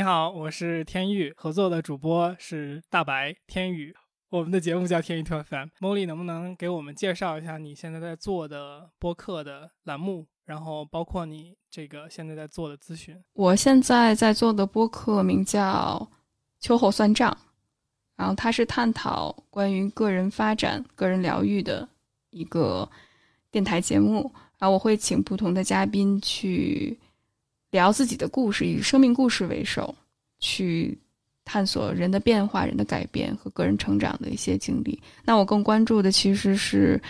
你好，我是天宇，合作的主播是大白、天宇。我们的节目叫天宇 Two FM，Molly 能不能给我们介绍一下你现在在做的播客的栏目，然后包括你这个现在在做的咨询？我现在在做的播客名叫《秋后算账》，然后它是探讨关于个人发展、个人疗愈的一个电台节目。然后我会请不同的嘉宾去聊自己的故事，以生命故事为首去。探索人的变化、人的改变和个人成长的一些经历。那我更关注的其实是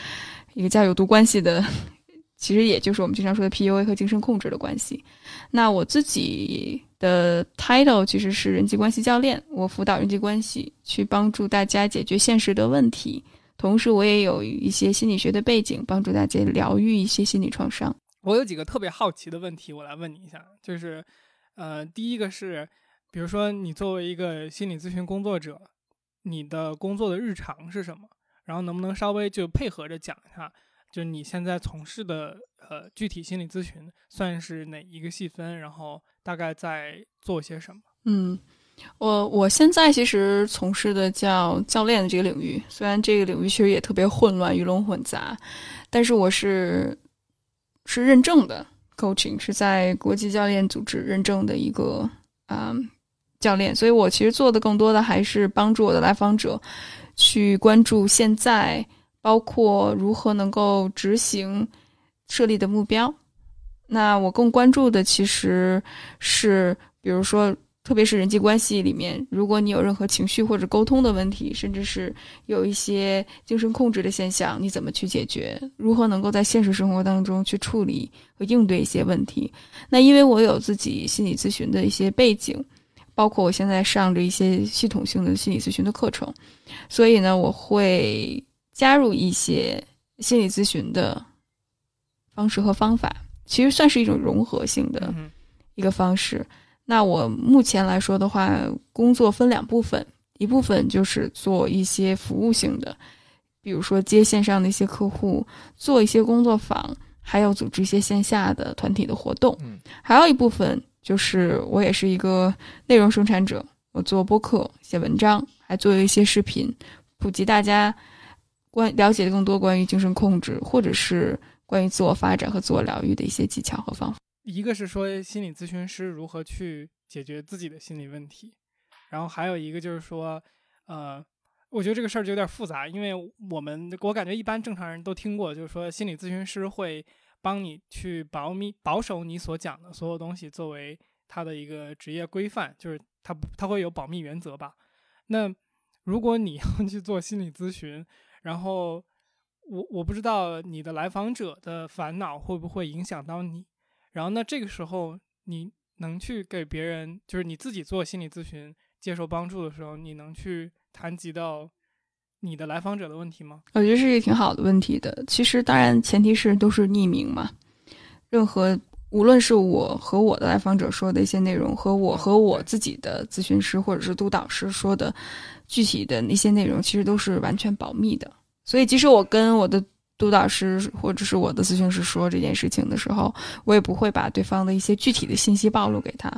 一个叫有毒关系的，其实也就是我们经常说的 PUA 和精神控制的关系。那我自己的 title 其实是人际关系教练，我辅导人际关系，去帮助大家解决现实的问题。同时，我也有一些心理学的背景，帮助大家疗愈一些心理创伤。我有几个特别好奇的问题，我来问你一下，就是呃，第一个是。比如说，你作为一个心理咨询工作者，你的工作的日常是什么？然后能不能稍微就配合着讲一下，就是你现在从事的呃具体心理咨询算是哪一个细分？然后大概在做些什么？嗯，我我现在其实从事的叫教练的这个领域，虽然这个领域其实也特别混乱、鱼龙混杂，但是我是是认证的 coaching，是在国际教练组织认证的一个啊。教练，所以我其实做的更多的还是帮助我的来访者去关注现在，包括如何能够执行设立的目标。那我更关注的其实是，比如说，特别是人际关系里面，如果你有任何情绪或者沟通的问题，甚至是有一些精神控制的现象，你怎么去解决？如何能够在现实生活当中去处理和应对一些问题？那因为我有自己心理咨询的一些背景。包括我现在上着一些系统性的心理咨询的课程，所以呢，我会加入一些心理咨询的方式和方法，其实算是一种融合性的一个方式。那我目前来说的话，工作分两部分，一部分就是做一些服务性的，比如说接线上的一些客户，做一些工作坊，还有组织一些线下的团体的活动，还有一部分。就是我也是一个内容生产者，我做播客、写文章，还做一些视频，普及大家关了解更多关于精神控制，或者是关于自我发展和自我疗愈的一些技巧和方法。一个是说心理咨询师如何去解决自己的心理问题，然后还有一个就是说，呃，我觉得这个事儿就有点复杂，因为我们我感觉一般正常人都听过，就是说心理咨询师会。帮你去保密、保守你所讲的所有东西，作为他的一个职业规范，就是他他会有保密原则吧？那如果你 要去做心理咨询，然后我我不知道你的来访者的烦恼会不会影响到你，然后那这个时候你能去给别人，就是你自己做心理咨询接受帮助的时候，你能去谈及到？你的来访者的问题吗？我觉得是一个挺好的问题的。其实，当然前提是都是匿名嘛。任何无论是我和我的来访者说的一些内容，和我和我自己的咨询师或者是督导师说的具体的那些内容，其实都是完全保密的。所以，即使我跟我的督导师或者是我的咨询师说这件事情的时候，我也不会把对方的一些具体的信息暴露给他。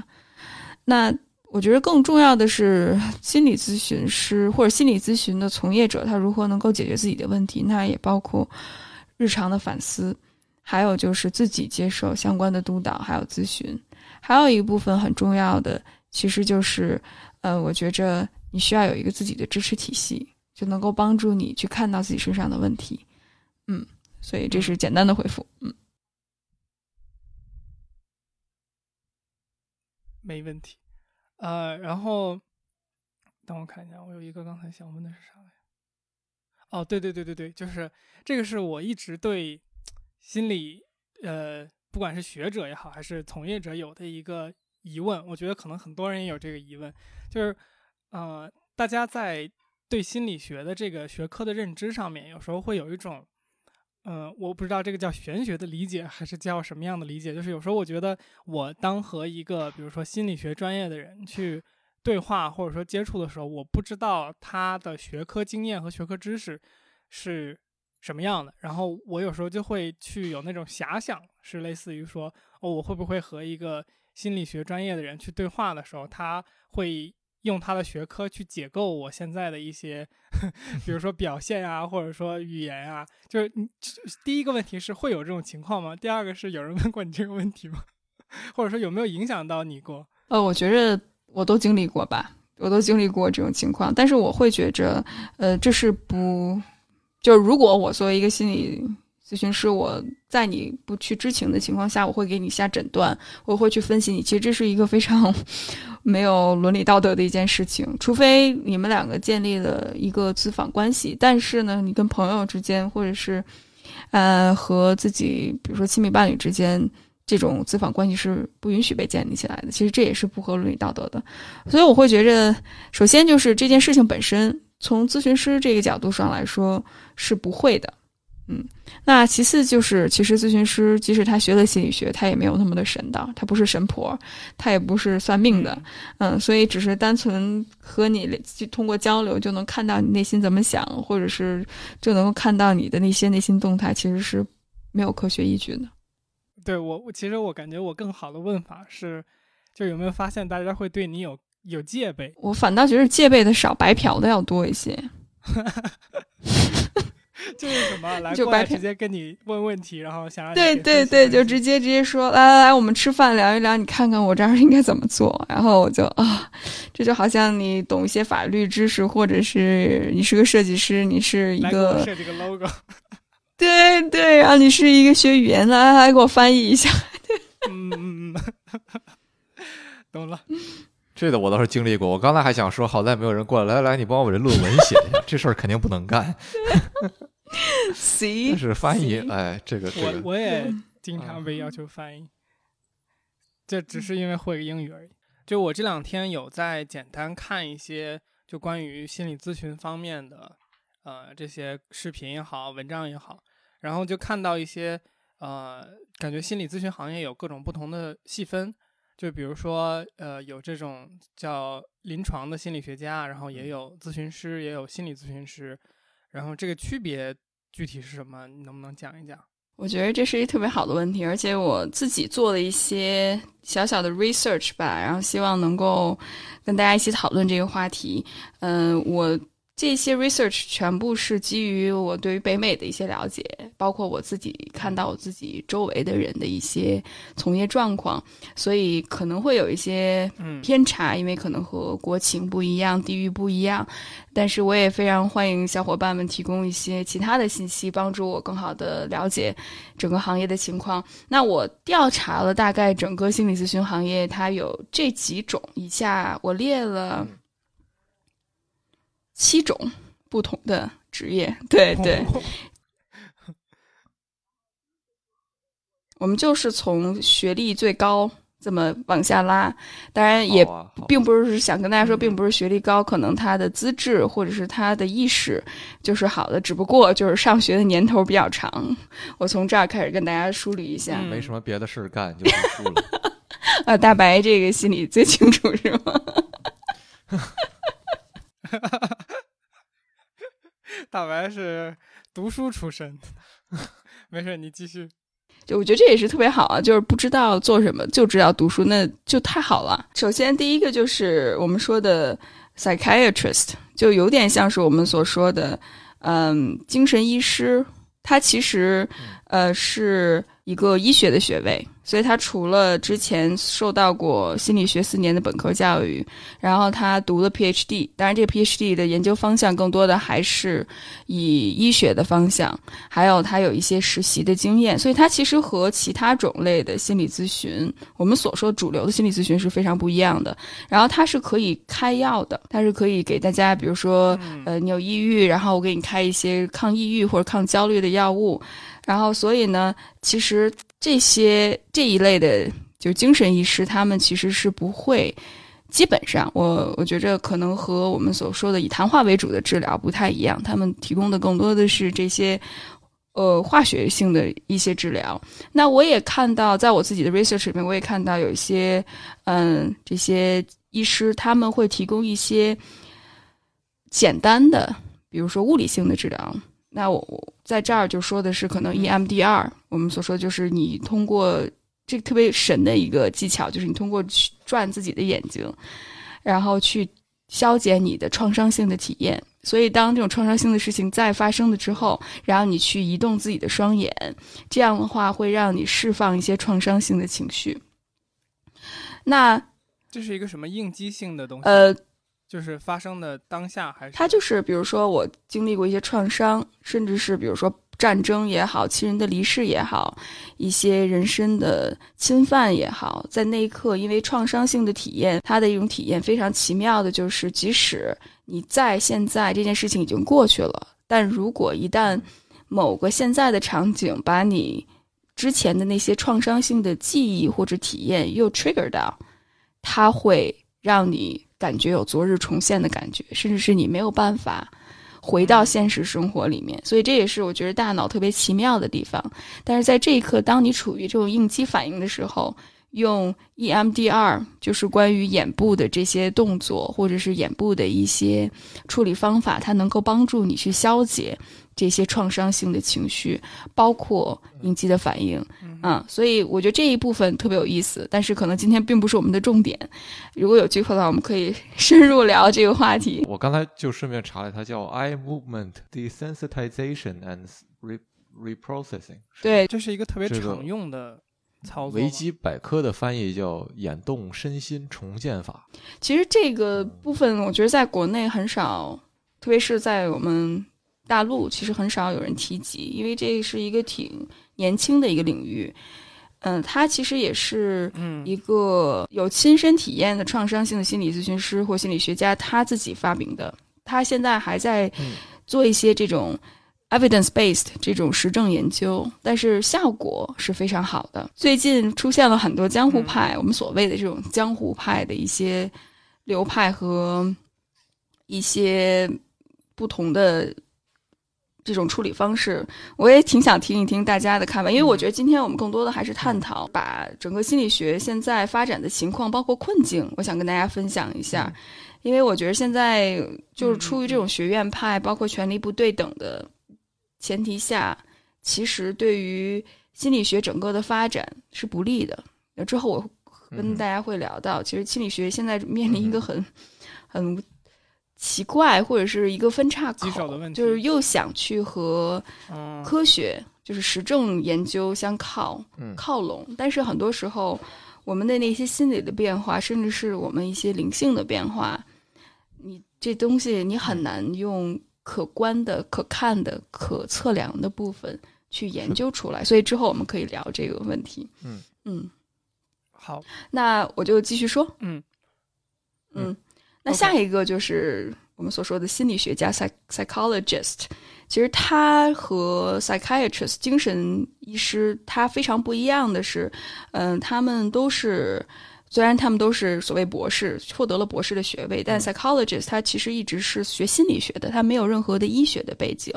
那。我觉得更重要的是，心理咨询师或者心理咨询的从业者，他如何能够解决自己的问题？那也包括日常的反思，还有就是自己接受相关的督导，还有咨询。还有一部分很重要的，其实就是，呃，我觉着你需要有一个自己的支持体系，就能够帮助你去看到自己身上的问题。嗯，所以这是简单的回复。嗯，没问题。呃，然后，等我看一下，我有一个刚才想问的是啥来？哦，对对对对对，就是这个是我一直对心理，呃，不管是学者也好，还是从业者有的一个疑问。我觉得可能很多人也有这个疑问，就是，呃，大家在对心理学的这个学科的认知上面，有时候会有一种。嗯，我不知道这个叫玄学的理解，还是叫什么样的理解。就是有时候我觉得，我当和一个比如说心理学专业的人去对话或者说接触的时候，我不知道他的学科经验和学科知识是什么样的。然后我有时候就会去有那种遐想，是类似于说，哦，我会不会和一个心理学专业的人去对话的时候，他会用他的学科去解构我现在的一些，比如说表现啊，或者说语言啊。就是你第一个问题是会有这种情况吗？第二个是有人问过你这个问题吗？或者说有没有影响到你过？呃，我觉着我都经历过吧，我都经历过这种情况，但是我会觉着，呃，这是不，就是如果我作为一个心理。咨询师，我在你不去知情的情况下，我会给你下诊断，我会去分析你。其实这是一个非常 没有伦理道德的一件事情，除非你们两个建立了一个咨访关系。但是呢，你跟朋友之间，或者是呃和自己，比如说亲密伴侣之间，这种咨访关系是不允许被建立起来的。其实这也是不合伦理道德的。所以我会觉着，首先就是这件事情本身，从咨询师这个角度上来说是不会的。嗯，那其次就是，其实咨询师即使他学了心理学，他也没有那么的神道，他不是神婆，他也不是算命的，嗯，所以只是单纯和你通过交流就能看到你内心怎么想，或者是就能够看到你的那些内心动态，其实是没有科学依据的。对我，我其实我感觉我更好的问法是，就有没有发现大家会对你有有戒备？我反倒觉得戒备的少，白嫖的要多一些。就是什么 来过来直接跟你问问题，然后想让对对对，就直接直接说来来来，我们吃饭聊一聊，你看看我这儿应该怎么做，然后我就啊，这就好像你懂一些法律知识，或者是你是个设计师，你是一个设计个 logo，对对，然后你是一个学语言的，来来给我翻译一下，嗯嗯嗯，懂了。这个我倒是经历过，我刚才还想说，好在没有人过来，来来，你帮我把这论文写一下，这事儿肯定不能干。C 是翻译，哎，这个这个，我我也经常被要求翻译，这只是因为会英语而已。就我这两天有在简单看一些就关于心理咨询方面的呃这些视频也好，文章也好，然后就看到一些呃，感觉心理咨询行业有各种不同的细分。就比如说，呃，有这种叫临床的心理学家，然后也有咨询师，也有心理咨询师，然后这个区别具体是什么？你能不能讲一讲？我觉得这是一特别好的问题，而且我自己做了一些小小的 research 吧，然后希望能够跟大家一起讨论这个话题。嗯，我。这些 research 全部是基于我对于北美的一些了解，包括我自己看到我自己周围的人的一些从业状况，所以可能会有一些偏差，因为可能和国情不一样、地域不一样。但是我也非常欢迎小伙伴们提供一些其他的信息，帮助我更好的了解整个行业的情况。那我调查了大概整个心理咨询行业，它有这几种，以下我列了。七种不同的职业，对对，我们就是从学历最高这么往下拉，当然也并不是想跟大家说，并不是学历高，可能他的资质或者是他的意识就是好的，只不过就是上学的年头比较长。我从这儿开始跟大家梳理一下，没什么别的事儿干就读书了。啊，大白这个心里最清楚是吗？大白是读书出身，没事，你继续。就我觉得这也是特别好啊，就是不知道做什么就知道读书，那就太好了。首先第一个就是我们说的 psychiatrist，就有点像是我们所说的嗯精神医师，他其实呃是一个医学的学位。所以他除了之前受到过心理学四年的本科教育，然后他读了 PhD，当然这个 PhD 的研究方向更多的还是以医学的方向，还有他有一些实习的经验，所以他其实和其他种类的心理咨询，我们所说主流的心理咨询是非常不一样的。然后他是可以开药的，他是可以给大家，比如说，呃，你有抑郁，然后我给你开一些抗抑郁或者抗焦虑的药物。然后，所以呢，其实这些这一类的，就精神医师，他们其实是不会，基本上，我我觉着可能和我们所说的以谈话为主的治疗不太一样，他们提供的更多的是这些，呃，化学性的一些治疗。那我也看到，在我自己的 research 里面，我也看到有一些，嗯，这些医师他们会提供一些简单的，比如说物理性的治疗。那我在这儿就说的是，可能 EMDR，我们所说的就是你通过这特别神的一个技巧，就是你通过去转自己的眼睛，然后去消减你的创伤性的体验。所以，当这种创伤性的事情再发生了之后，然后你去移动自己的双眼，这样的话会让你释放一些创伤性的情绪。那这是一个什么应激性的东西？呃，就是发生的当下还是？他就是，比如说我经历过一些创伤，甚至是比如说战争也好，亲人的离世也好，一些人身的侵犯也好，在那一刻，因为创伤性的体验，它的一种体验非常奇妙的，就是即使。你在现在这件事情已经过去了，但如果一旦某个现在的场景把你之前的那些创伤性的记忆或者体验又 trigger 到，它会让你感觉有昨日重现的感觉，甚至是你没有办法回到现实生活里面。所以这也是我觉得大脑特别奇妙的地方。但是在这一刻，当你处于这种应激反应的时候，用 EMDR 就是关于眼部的这些动作，或者是眼部的一些处理方法，它能够帮助你去消解这些创伤性的情绪，包括应激的反应。嗯，所以我觉得这一部分特别有意思，但是可能今天并不是我们的重点。如果有机会的话，我们可以深入聊这个话题。我刚才就顺便查了，它叫 Eye Movement Desensitization and Reprocessing。对，这是一个特别常用的。操作维基百科的翻译叫“眼动身心重建法”。其实这个部分，我觉得在国内很少，特别是在我们大陆，其实很少有人提及，因为这是一个挺年轻的一个领域。嗯，他其实也是一个有亲身体验的创伤性的心理咨询师或心理学家，他自己发明的。他现在还在做一些这种。evidence-based 这种实证研究，但是效果是非常好的。最近出现了很多江湖派，我们所谓的这种江湖派的一些流派和一些不同的这种处理方式，我也挺想听一听大家的看法，因为我觉得今天我们更多的还是探讨把整个心理学现在发展的情况，包括困境，我想跟大家分享一下。因为我觉得现在就是出于这种学院派，包括权力不对等的。前提下，其实对于心理学整个的发展是不利的。那之后我跟大家会聊到，其实心理学现在面临一个很很奇怪或者是一个分叉口，就是又想去和科学，就是实证研究相靠靠拢，但是很多时候我们的那些心理的变化，甚至是我们一些灵性的变化，你这东西你很难用。可观的、可看的、可测量的部分去研究出来，所以之后我们可以聊这个问题。嗯。嗯，好，那我就继续说。嗯。嗯，那下一个就是我们所说的心理学家 （psychologist）。其实他和 psychiatrist 精神医师他非常不一样的是，嗯，他们都是。虽然他们都是所谓博士，获得了博士的学位，但 psychologist 他其实一直是学心理学的，他没有任何的医学的背景，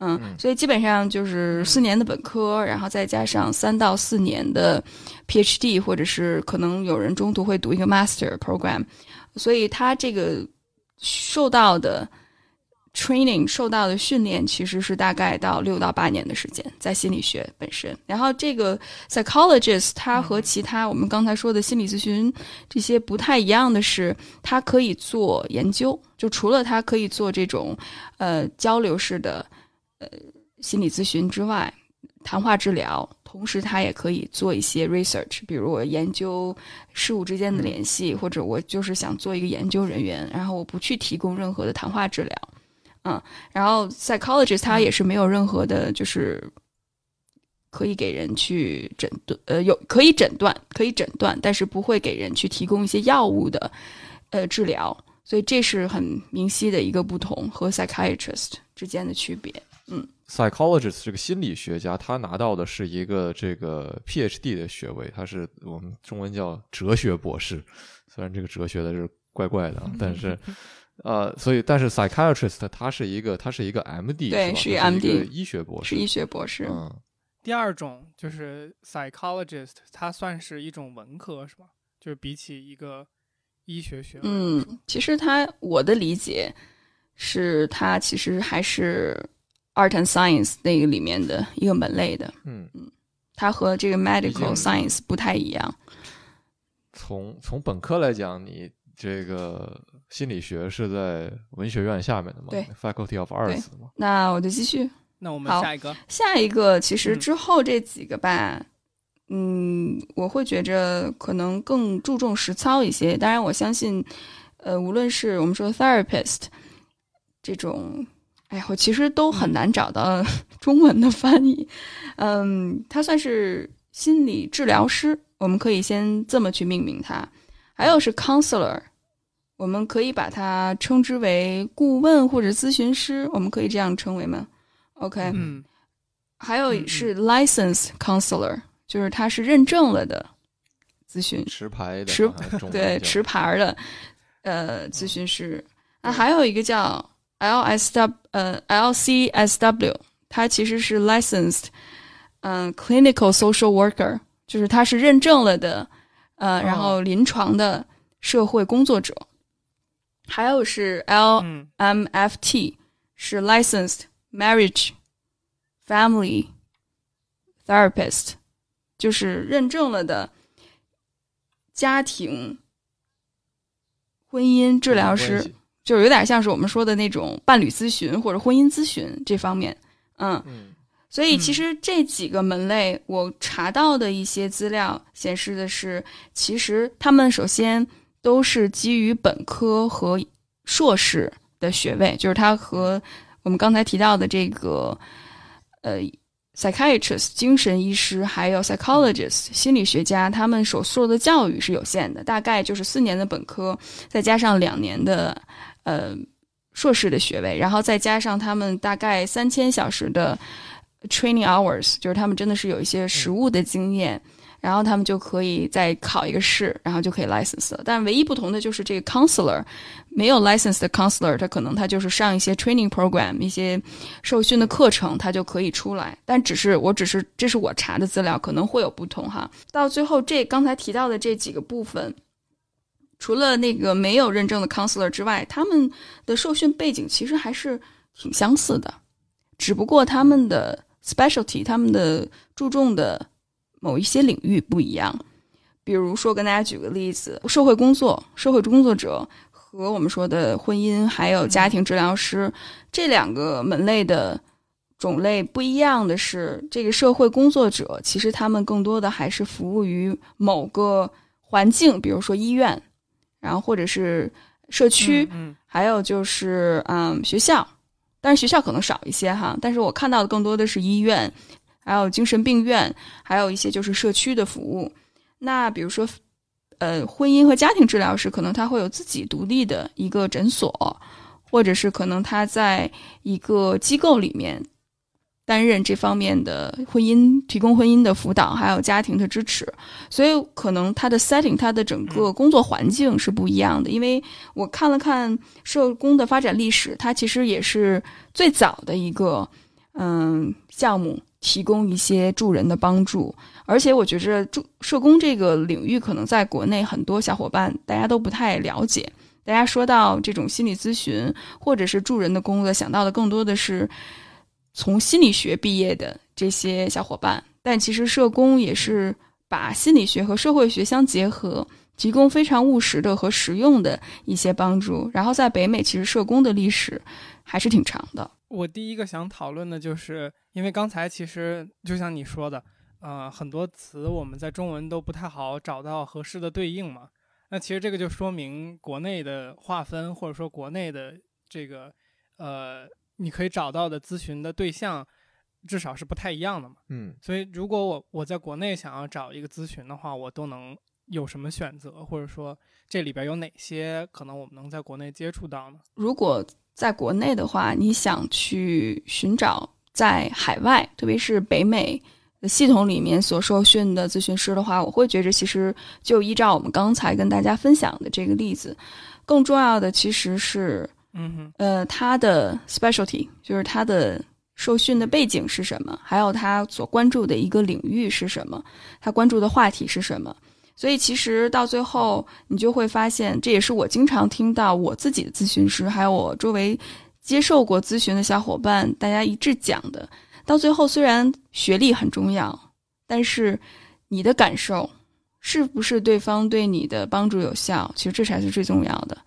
嗯，所以基本上就是四年的本科，然后再加上三到四年的 PhD，或者是可能有人中途会读一个 master program，所以他这个受到的。training 受到的训练其实是大概到六到八年的时间，在心理学本身。然后这个 psychologist 他和其他我们刚才说的心理咨询这些不太一样的是，他可以做研究。就除了他可以做这种呃交流式的呃心理咨询之外，谈话治疗，同时他也可以做一些 research，比如我研究事物之间的联系，或者我就是想做一个研究人员，然后我不去提供任何的谈话治疗。嗯，然后 psychologist 他也是没有任何的，就是可以给人去诊断，呃，有可以诊断，可以诊断，但是不会给人去提供一些药物的，呃，治疗。所以这是很明晰的一个不同和 psychiatrist 之间的区别。嗯，psychologist 这个心理学家，他拿到的是一个这个 PhD 的学位，他是我们中文叫哲学博士。虽然这个哲学的是怪怪的，但是。呃，所以，但是 psychiatrist 他是一个，他是一个 MD，对，是一个 MD，医学博士，是医学博士。嗯，第二种就是 psychologist，它算是一种文科，是吗？就是比起一个医学学，嗯，其实他我的理解是，他其实还是 art and science 那个里面的一个门类的。嗯嗯，它和这个 medical science 不太一样。从从本科来讲，你这个心理学是在文学院下面的嘛？对，Faculty of Arts 嘛。那我就继续。那我们下一个，下一个，其实嗯之后这几个吧，嗯，我会觉着可能更注重实操一些。当然，我相信，呃，无论是我们说 therapist 这种，哎呀，我其实都很嗯难找到 中文的翻译。嗯，他算是心理治疗师，我们可以先这么去命名他。还有是 counselor，我们可以把它称之为顾问或者咨询师，我们可以这样称为吗？OK，嗯还有是 licensed counselor，就是他是认证了的咨询，持牌的持对持牌儿的呃咨询师。那还有一个叫 LSW 呃 LCSW，它其实是 licensed 嗯、clinical social worker，就是他是认证了的呃，然后临床的社会工作者。还有是 L 嗯 MFT 是 licensed marriage family therapist，就是认证了的家庭婚姻治疗师关，系 就是有点像是我们说的那种伴侣咨询或者婚姻咨询这方面。嗯，嗯所以嗯其实这几个门类，我查到的一些资料显示的是，其实他们首先都是基于本科和硕士的学位，就是他和我们刚才提到的这个呃 psychiatrist 精神医师，还有 psychologist 心理学家，他们所受的教育是有限的，大概就是四年的本科，再加上两年的呃硕士的学位，然后再加上他们大概三千小时的 training hours，就是他们真的是有一些实务的经验，然后他们就可以再考一个试，然后就可以 license 了。但唯一不同的就是这个 counselor 没有 license 的 counselor，他可能他就是上一些 training program 一些受训的课程，他就可以出来。但只是我只是这是我查的资料，可能会有不同哈。到最后这刚才提到的这几个部分。除了那个没有认证的 counselor 之外，他们的受训背景其实还是挺相似的，只不过他们的 specialty，他们的注重的某一些领域不一样。比如说，跟大家举个例子，社会工作、社会工作者和我们说的婚姻还有家庭治疗师这两个门类的种类不一样的是，这个社会工作者其实他们更多的还是服务于某个环境，比如说医院，然后或者是社区，嗯还有就是嗯学校，但是学校可能少一些哈。但是我看到的更多的是医院，还有精神病院，还有一些就是社区的服务。那比如说，呃，婚姻和家庭治疗师可能他会有自己独立的一个诊所，或者是可能他在一个机构里面担任这方面的婚姻提供婚姻的辅导，还有家庭的支持。所以可能他的 setting，他的整个工作环境是不一样的。因为我看了看社工的发展历史，它其实也是最早的一个嗯项目，提供一些助人的帮助。而且我觉着助社工这个领域，可能在国内很多小伙伴大家都不太了解。大家说到这种心理咨询或者是助人的工作，想到的更多的是从心理学毕业的这些小伙伴，但其实社工也是把心理学和社会学相结合，提供非常务实的和实用的一些帮助。然后在北美，其实社工的历史还是挺长的。我第一个想讨论的就是，因为刚才其实就像你说的，呃，很多词我们在中文都不太好找到合适的对应嘛。那其实这个就说明国内的划分，或者说国内的这个呃，你可以找到的咨询的对象，至少是不太一样的嘛。嗯所以如果我我在国内想要找一个咨询的话，我都能有什么选择，或者说这里边有哪些可能我们能在国内接触到呢？如果在国内的话，你想去寻找在海外，特别是北美系统里面所受训的咨询师的话，我会觉着其实就依照我们刚才跟大家分享的这个例子，更重要的其实是嗯哼，呃他的 specialty，就是他的受训的背景是什么，还有他所关注的一个领域是什么，他关注的话题是什么。所以其实到最后，你就会发现，这也是我经常听到我自己的咨询师，还有我周围接受过咨询的小伙伴，大家一致讲的。到最后，虽然学历很重要，但是你的感受是不是对方对你的帮助有效？其实这才是最重要的。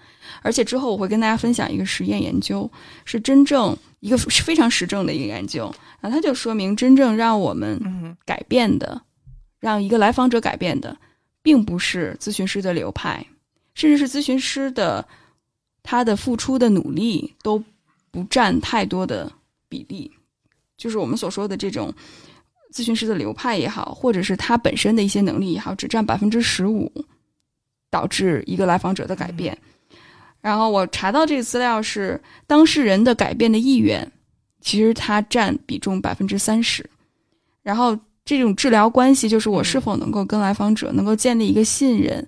而且之后我会跟大家分享一个实验研究，是真正一个是非常实证的一个研究，然后它就说明真正让我们嗯改变的，让一个来访者改变的，并不是咨询师的流派，甚至是咨询师的他的付出的努力都不占太多的比例，就是我们所说的这种咨询师的流派也好，或者是他本身的一些能力也好，只占百分之十五，导致一个来访者的改变。然后我查到这个资料是当事人的改变的意愿，其实它占比重百分之三十。然后这种治疗关系，就是我是否能够跟来访者能够建立一个信任、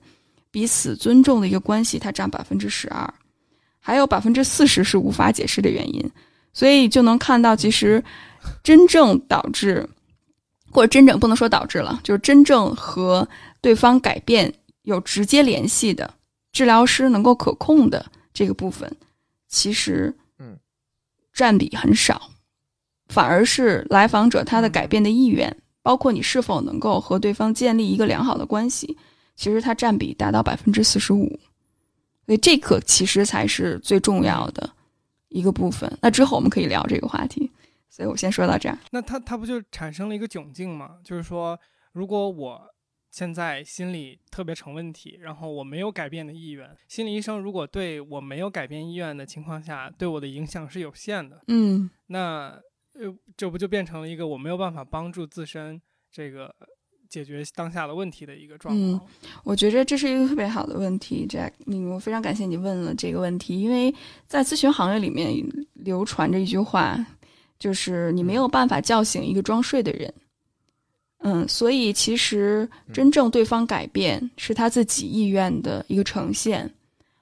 彼此尊重的一个关系，它占百分之十二，还有百分之四十是无法解释的原因。所以就能看到，其实真正导致，或者真正不能说导致了，就是真正和对方改变有直接联系的。治疗师能够可控的这个部分，其实嗯占比很少，反而是来访者他的改变的意愿，包括你是否能够和对方建立一个良好的关系，其实它占比达到百分之四十五，所以这个其实才是最重要的一个部分。那之后我们可以聊这个话题，所以我先说到这儿。那他他不就产生了一个窘境吗？就是说，如果我现在心理特别成问题，然后我没有改变的意愿，心理医生如果对我没有改变意愿的情况下，对我的影响是有限的，嗯那呃，这不就变成了一个我没有办法帮助自身这个解决当下的问题的一个状况？我觉得这是一个特别好的问题，Jack。你我非常感谢你问了这个问题，因为在咨询行业里面流传着一句话，就是你没有办法叫醒一个装睡的人。嗯，所以其实真正对方改变是他自己意愿的一个呈现，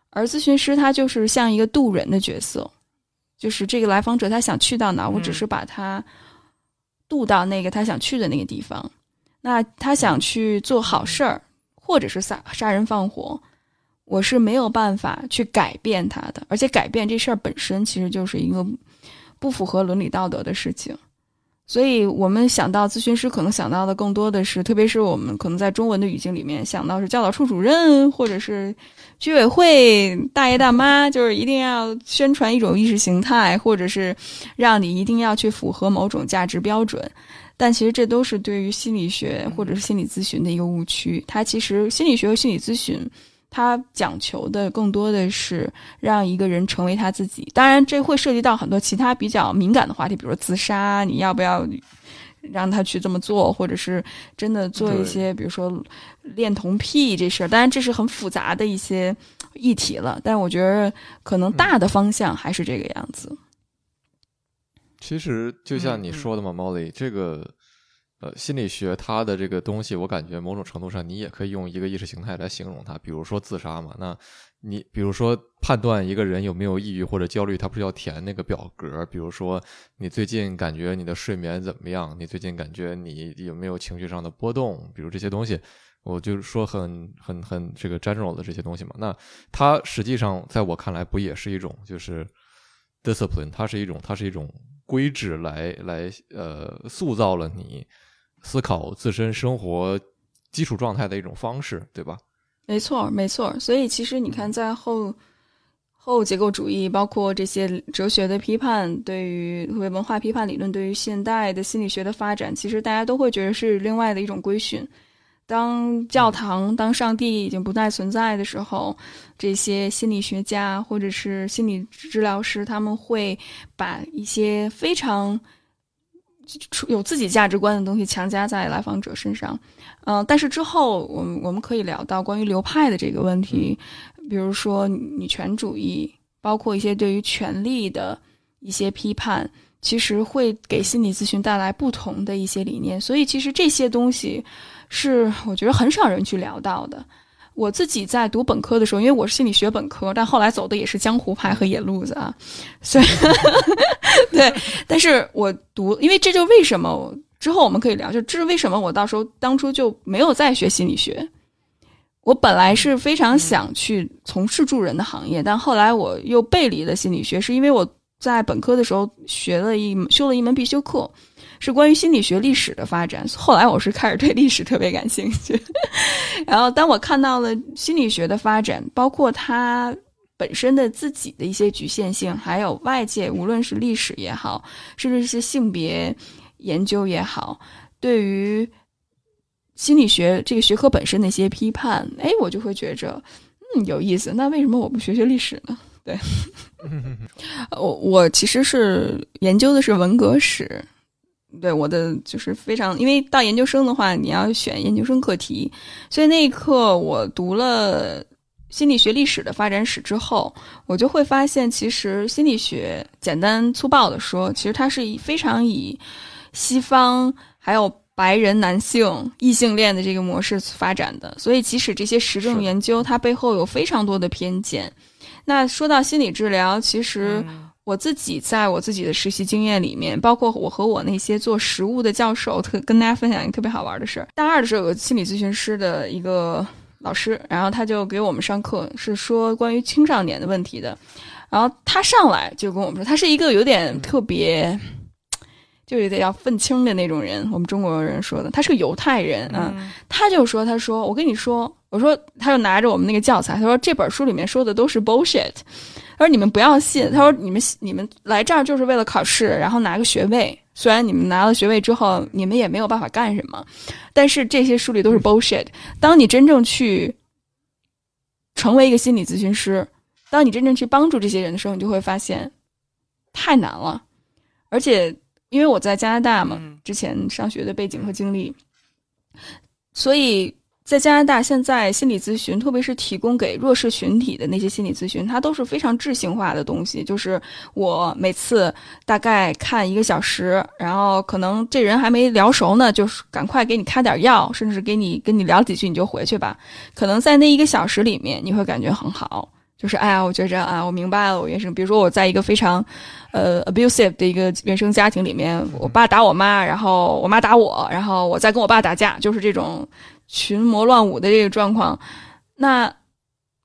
而咨询师他就是像一个渡人的角色，就是这个来访者他想去到哪，我只是把他渡到那个他想去的那个地方。那他想去做好事儿，或者是杀杀人放火，我是没有办法去改变他的，而且改变这事儿本身其实就是一个不符合伦理道德的事情。所以我们想到咨询师，可能想到的更多的是，特别是我们可能在中文的语境里面想到是教导处主任，或者是居委会大爷大妈，就是一定要宣传一种意识形态，或者是让你一定要去符合某种价值标准。但其实这都是对于心理学或者是心理咨询的一个误区。它其实心理学和心理咨询，它讲求的更多的是让一个人成为他自己。当然，这会涉及到很多其他比较敏感的话题，比如说自杀，你要不要让他去这么做，或者是真的做一些，比如说恋童癖这事儿。当然，这是很复杂的一些议题了。但我觉得可能大的方向还是这个样子。其实就像你说的嘛，毛利，这个呃心理学它的这个东西，我感觉某种程度上你也可以用一个意识形态来形容它，比如说自杀嘛。那你比如说判断一个人有没有抑郁或者焦虑，他不是要填那个表格？比如说你最近感觉你的睡眠怎么样？你最近感觉你有没有情绪上的波动？比如这些东西，我就说很很很这个 general 的这些东西嘛。那它实际上在我看来不也是一种就是 discipline，它是一种它是一种。规制来来呃塑造了你思考自身生活基础状态的一种方式，对吧？没错，没错。所以其实你看，在后后结构主义，包括这些哲学的批判，对于文化批判理论，对于现代的心理学的发展，其实大家都会觉得是另外的一种规训。当教堂、当上帝已经不再存在的时候，这些心理学家或者是心理治疗师，他们会把一些非常有自己价值观的东西强加在来访者身上。嗯、呃，但是之后我们我们可以聊到关于流派的这个问题，比如说女权主义，包括一些对于权力的一些批判。其实会给心理咨询带来不同的一些理念，所以其实这些东西是我觉得很少人去聊到的。我自己在读本科的时候，因为我是心理学本科，但后来走的也是江湖派和野路子啊，所以 对。但是我读，因为这就为什么之后我们可以聊，就这是为什么我到时候当初就没有再学心理学。我本来是非常想去从事助人的行业，但后来我又背离了心理学，是因为我。在本科的时候学了一修了一门必修课，是关于心理学历史的发展。后来我是开始对历史特别感兴趣，然后当我看到了心理学的发展，包括它本身的自己的一些局限性，还有外界无论是历史也好，甚至是性别研究也好，对于心理学这个学科本身的一些批判，哎，我就会觉着，嗯，有意思。那为什么我不学学历史呢？对，我我其实是研究的是文革史，对我的就是非常，因为到研究生的话，你要选研究生课题，所以那一刻我读了心理学历史的发展史之后，我就会发现，其实心理学简单粗暴的说，其实它是以非常以西方还有。白人男性异性恋的这个模式发展的，所以即使这些实证研究，它背后有非常多的偏见。那说到心理治疗，其实我自己在我自己的实习经验里面，包括我和我那些做实务的教授，特跟大家分享一个特别好玩的事儿。大二的时候有个心理咨询师的一个老师，然后他就给我们上课，是说关于青少年的问题的。然后他上来就跟我们说，他是一个有点特别。就有点要愤青的那种人，我们中国人说的，他是个犹太人啊，他就说，他说，我跟你说，我说，他就拿着我们那个教材，他说这本书里面说的都是 bullshit，他说你们不要信，他说你们你们来这儿就是为了考试，然后拿个学位，虽然你们拿了学位之后，你们也没有办法干什么，但是这些书里都是 bullshit。当你真正去成为一个心理咨询师，当你真正去帮助这些人的时候，你就会发现太难了，而且。因为我在加拿大嘛，之前上学的背景和经历，所以在加拿大现在心理咨询，特别是提供给弱势群体的那些心理咨询，它都是非常智性化的东西。就是我每次大概看一个小时，然后可能这人还没聊熟呢，就是赶快给你开点药，甚至给你跟你聊几句，你就回去吧。可能在那一个小时里面，你会感觉很好。就是哎呀，我觉着啊，我明白了，我原生，比如说我在一个非常，呃，abusive 的一个原生家庭里面，我爸打我妈，然后我妈打我，然后我再跟我爸打架，就是这种群魔乱舞的这个状况。那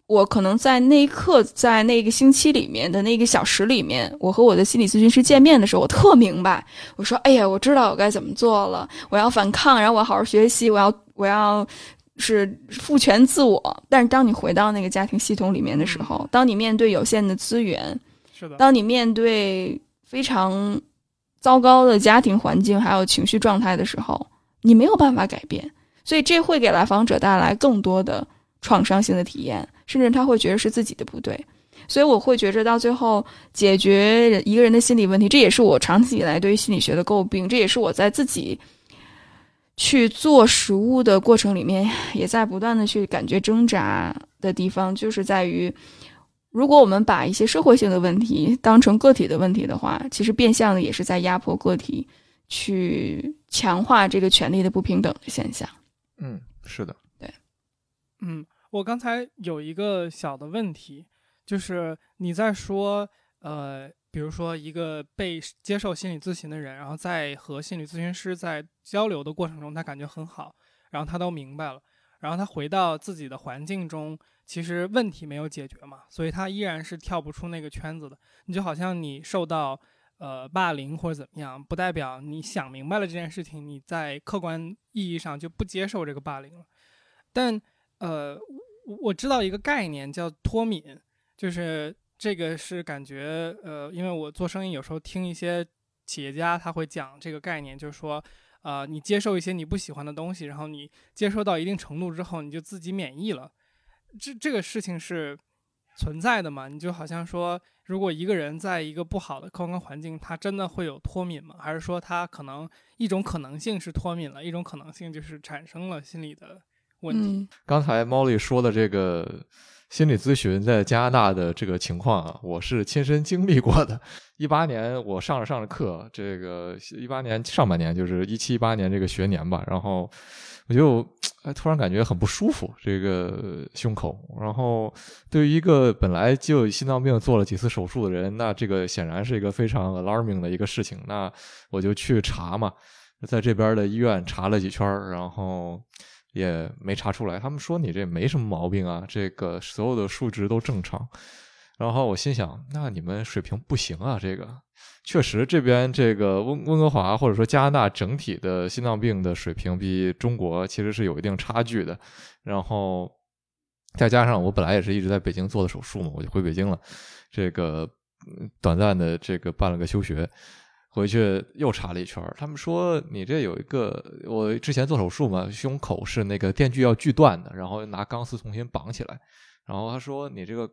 我可能在那一刻，在那个星期里面的那个小时里面，我和我的心理咨询师见面的时候，我特明白，我说，哎呀，我知道我该怎么做了，我要反抗，然后我要好好学习，我要，我要。是赋权自我，但是当你回到那个家庭系统里面的时候，当你面对有限的资源，是的，当你面对非常糟糕的家庭环境还有情绪状态的时候，你没有办法改变，所以这会给来访者带来更多的创伤性的体验，甚至他会觉得是自己的不对，所以我会觉着到最后解决一个人的心理问题，这也是我长期以来对于心理学的诟病，这也是我在自己。去做食物的过程里面，也在不断的去感觉挣扎的地方，就是在于，如果我们把一些社会性的问题当成个体的问题的话，其实变相的也是在压迫个体，去强化这个权利的不平等的现象。嗯，是的，对，嗯，我刚才有一个小的问题，就是你在说，呃。比如说，一个被接受心理咨询的人，然后在和心理咨询师在交流的过程中，他感觉很好，然后他都明白了，然后他回到自己的环境中，其实问题没有解决嘛，所以他依然是跳不出那个圈子的。你就好像你受到呃霸凌或者怎么样，不代表你想明白了这件事情，你在客观意义上就不接受这个霸凌了。但呃，我知道一个概念叫脱敏，就是。这个是感觉，呃，因为我做生意，有时候听一些企业家他会讲这个概念，就是说，呃，你接受一些你不喜欢的东西，然后你接受到一定程度之后，你就自己免疫了。这这个事情是存在的嘛？你就好像说，如果一个人在一个不好的客观环境，他真的会有脱敏吗？还是说他可能一种可能性是脱敏了，一种可能性就是产生了心理的问题？刚才猫莉说的这个。心理咨询在加拿大的这个情况啊，我是亲身经历过的。一八年我上着上着课，这个一八年上半年就是一七一八年这个学年吧，然后我就哎突然感觉很不舒服，这个胸口。然后对于一个本来就心脏病做了几次手术的人，那这个显然是一个非常 alarming 的一个事情。那我就去查嘛，在这边的医院查了几圈，然后。也没查出来，他们说你这没什么毛病啊，这个所有的数值都正常。然后我心想，那你们水平不行啊，这个确实这边这个温温哥华或者说加拿大整体的心脏病的水平比中国其实是有一定差距的。然后再加上我本来也是一直在北京做的手术嘛，我就回北京了，这个短暂的这个办了个休学。回去又查了一圈，他们说你这有一个，我之前做手术嘛，胸口是那个电锯要锯断的，然后拿钢丝重新绑起来。然后他说你这个，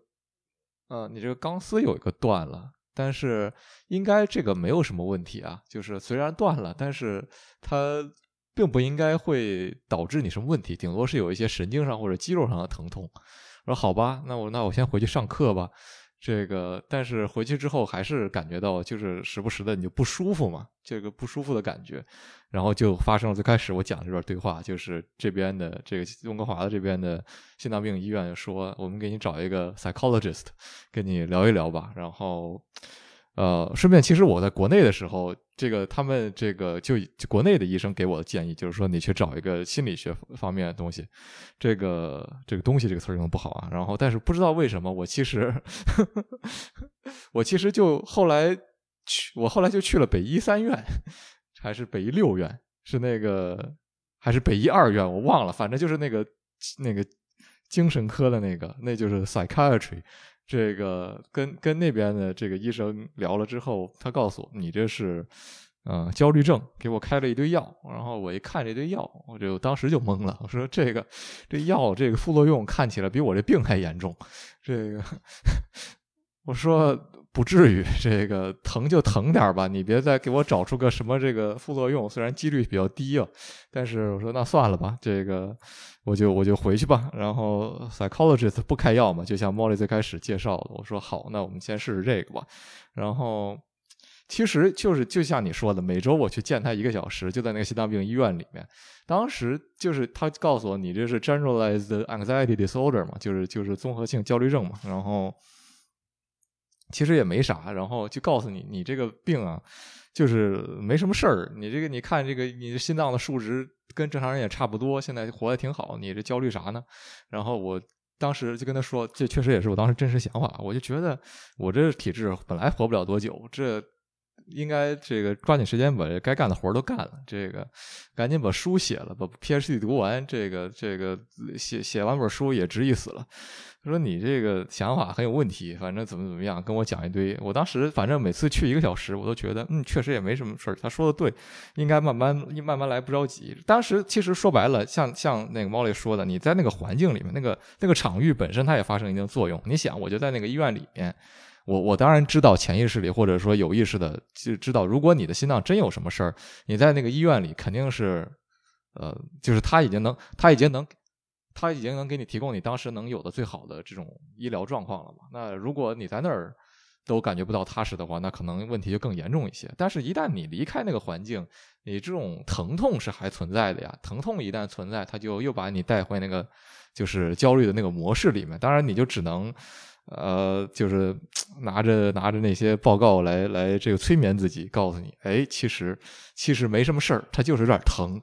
呃，你这个钢丝有一个断了，但是应该这个没有什么问题啊，就是虽然断了，但是它并不应该会导致你什么问题，顶多是有一些神经上或者肌肉上的疼痛。我说好吧，那我那我先回去上课吧。这个，但是回去之后还是感觉到，就是时不时的你就不舒服嘛，这个不舒服的感觉，然后就发生了最开始我讲这段对话，就是这边的这个温哥华的这边的心脏病医院说，我们给你找一个 psychologist 跟你聊一聊吧，然后。呃，顺便，其实我在国内的时候，这个他们这个就国内的医生给我的建议，就是说你去找一个心理学方面的东西。这个这个东西这个词用的不好啊。然后，但是不知道为什么，我其实 我其实就后来去，我后来就去了北医三院，还是北医六院，是那个还是北医二院，我忘了，反正就是那个那个精神科的那个，那就是 psychiatry。这个跟跟那边的这个医生聊了之后，他告诉我你这是，嗯，焦虑症，给我开了一堆药。然后我一看这堆药，我就当时就懵了。我说这个这药这个副作用看起来比我这病还严重。这个 我说不至于，这个疼就疼点吧，你别再给我找出个什么这个副作用。虽然几率比较低啊，但是我说那算了吧，这个。我就我就回去吧，然后 psychologist 不开药嘛，就像 Molly 最开始介绍的，我说好，那我们先试试这个吧。然后其实就是就像你说的，每周我去见他一个小时，就在那个心脏病医院里面。当时就是他告诉我，你这是 generalized anxiety disorder 嘛，就是就是综合性焦虑症嘛。然后其实也没啥，然后就告诉你，你这个病啊，就是没什么事儿。你这个你看这个你心脏的数值。跟正常人也差不多，现在活得挺好，你这焦虑啥呢？然后我当时就跟他说，这确实也是我当时真实想法。我就觉得我这体质本来活不了多久，这应该这个抓紧时间把该干的活都干了，这个赶紧把书写了，把 PhD 读完，这个这个写写完本书也值一死了。说你这个想法很有问题，反正怎么怎么样，跟我讲一堆。我当时反正每次去一个小时，我都觉得嗯，确实也没什么事儿。他说的对，应该慢慢慢慢来，不着急。当时其实说白了，像像那个猫里说的，你在那个环境里面，那个那个场域本身它也发生一定作用。你想，我就在那个医院里面，我我当然知道潜意识里或者说有意识的就知道，如果你的心脏真有什么事儿，你在那个医院里肯定是，呃，就是他已经能他已经能。他已经能给你提供你当时能有的最好的这种医疗状况了嘛？那如果你在那儿都感觉不到踏实的话，那可能问题就更严重一些。但是，一旦你离开那个环境，你这种疼痛是还存在的呀。疼痛一旦存在，他就又把你带回那个就是焦虑的那个模式里面。当然，你就只能呃，就是拿着 拿着那些报告来来这个催眠自己，告诉你，哎，其实其实没什么事儿，它就是有点疼。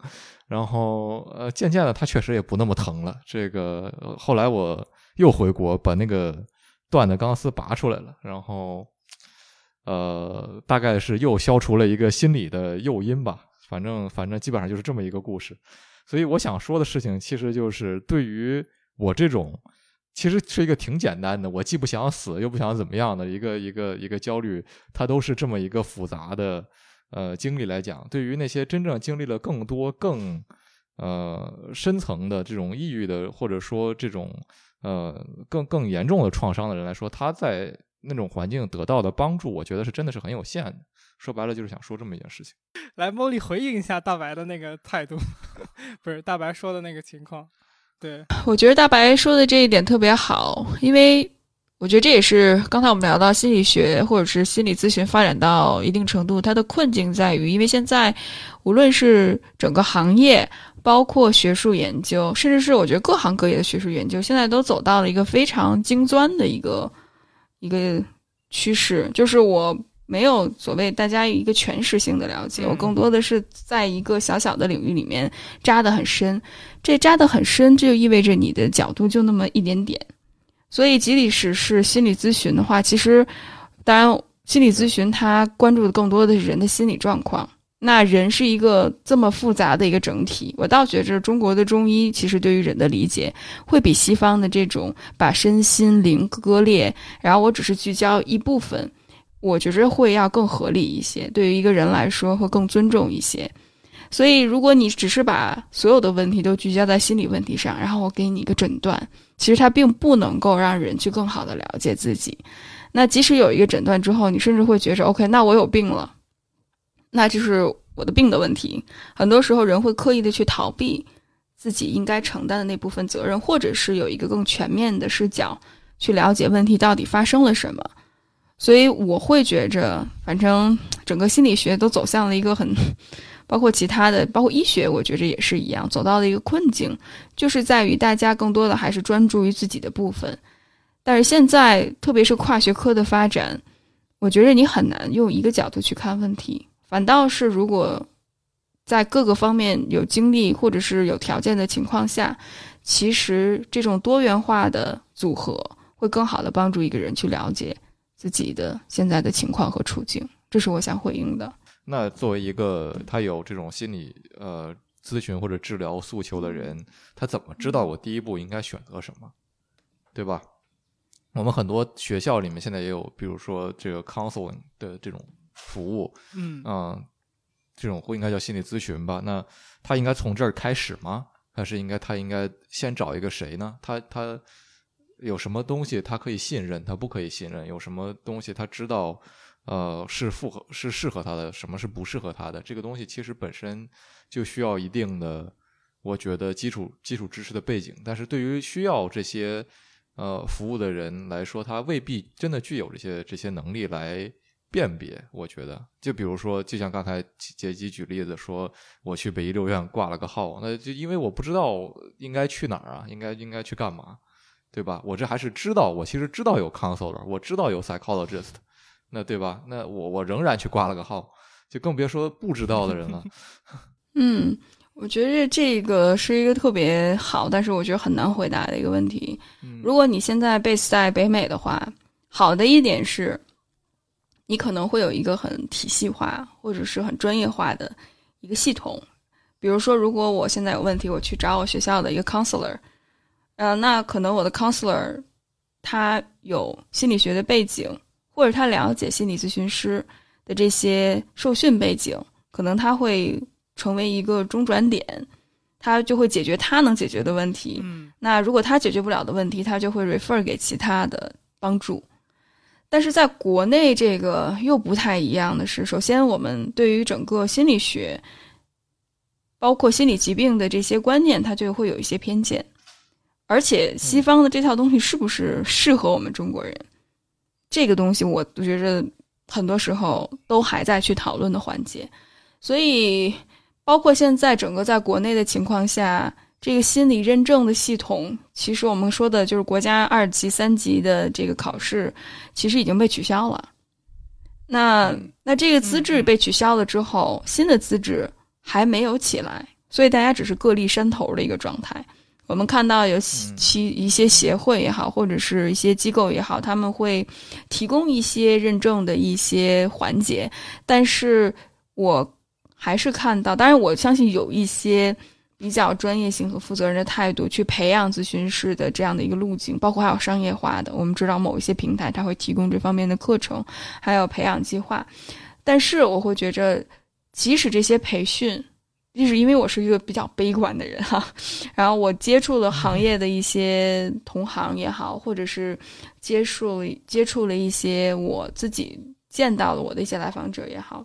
然后，呃，渐渐的，他确实也不那么疼了。这个后来我又回国，把那个断的钢丝拔出来了。然后，呃，大概是又消除了一个心理的诱因吧。反正，反正基本上就是这么一个故事。所以，我想说的事情，其实就是对于我这种，其实是一个挺简单的，我既不想死，又不想怎么样的一个一个一个焦虑，它都是这么一个复杂的。呃，经历来讲，对于那些真正经历了更多、更呃深层的这种抑郁的，或者说这种呃更更严重的创伤的人来说，他在那种环境得到的帮助，我觉得是真的是很有限的。说白了，就是想说这么一件事情。来，茉莉回应一下大白的那个态度，不是大白说的那个情况。对，我觉得大白说的这一点特别好，因为。我觉得这也是刚才我们聊到心理学或者是心理咨询发展到一定程度，它的困境在于，因为现在无论是整个行业，包括学术研究，甚至是我觉得各行各业的学术研究，现在都走到了一个非常精钻的一个一个趋势，就是我没有所谓大家一个全时性的了解，我更多的是在一个小小的领域里面扎得很深，这扎得很深，这就意味着你的角度就那么一点点。所以，即使是心理咨询的话，其实当然，心理咨询它关注的更多的是人的心理状况。那人是一个这么复杂的一个整体，我倒觉着中国的中医其实对于人的理解会比西方的这种把身心灵割裂，然后我只是聚焦一部分，我觉着会要更合理一些，对于一个人来说会更尊重一些。所以，如果你只是把所有的问题都聚焦在心理问题上，然后我给你一个诊断，其实它并不能够让人去更好的了解自己。那即使有一个诊断之后，你甚至会觉着 OK，那我有病了。那就是我的病的问题。很多时候，人会刻意的去逃避自己应该承担的那部分责任，或者是有一个更全面的视角去了解问题到底发生了什么。所以，我会觉着，反正整个心理学都走向了一个很，包括其他的，包括医学，我觉着也是一样，走到了一个困境，就是在于大家更多的还是专注于自己的部分。但是现在，特别是跨学科的发展，我觉得你很难用一个角度去看问题。反倒是，如果在各个方面有精力或者是有条件的情况下，其实这种多元化的组合会更好的帮助一个人去了解自己的现在的情况和处境。这是我想回应的。那作为一个他有这种心理呃咨询或者治疗诉求的人，他怎么知道我第一步应该选择什么？对吧？我们很多学校里面现在也有，比如说这个 counseling 的这种。服务，嗯啊，这种会应该叫心理咨询吧？那他应该从这儿开始吗？还是应该他应该先找一个谁呢？他他有什么东西他可以信任，他不可以信任？有什么东西他知道？呃，是符合是适合他的，什么是不适合他的？这个东西其实本身就需要一定的，我觉得基础基础知识的背景。但是对于需要这些呃服务的人来说，他未必真的具有这些这些能力来。辨别，我觉得，就比如说，就像刚才杰基举例子说，我去北医六院挂了个号，那就因为我不知道应该去哪儿啊，应该应该去干嘛，对吧？我这还是知道，我其实知道有 counselor，我知道有 psychologist，那对吧？那我我仍然去挂了个号，就更别说不知道的人了。嗯，我觉得这个是一个特别好，但是我觉得很难回答的一个问题。如果你现在 base 在北美的话，好的一点是。你可能会有一个很体系化或者是很专业化的一个系统，比如说，如果我现在有问题，我去找我学校的一个 counselor，呃，那可能我的 counselor 他有心理学的背景，或者他了解心理咨询师的这些受训背景，可能他会成为一个中转点，他就会解决他能解决的问题。嗯，那如果他解决不了的问题，他就会 refer 给其他的帮助。但是在国内，这个又不太一样的是，首先我们对于整个心理学，包括心理疾病的这些观念，它就会有一些偏见。而且西方的这套东西是不是适合我们中国人，这个东西我觉着很多时候都还在去讨论的环节。所以，包括现在整个在国内的情况下。这个心理认证的系统，其实我们说的就是国家二级、三级的这个考试，其实已经被取消了。那那这个资质被取消了之后，新的资质还没有起来，所以大家只是各立山头的一个状态。我们看到有其一些协会也好，或者是一些机构也好，他们会提供一些认证的一些环节，但是我还是看到，当然我相信有一些。比较专业性和负责任的态度去培养咨询师的这样的一个路径，包括还有商业化的。我们知道某一些平台它会提供这方面的课程，还有培养计划。但是我会觉着，即使这些培训，就是因为我是一个比较悲观的人哈，然后我接触了行业的一些同行也好，或者是接触接触了一些我自己见到了我的一些来访者也好，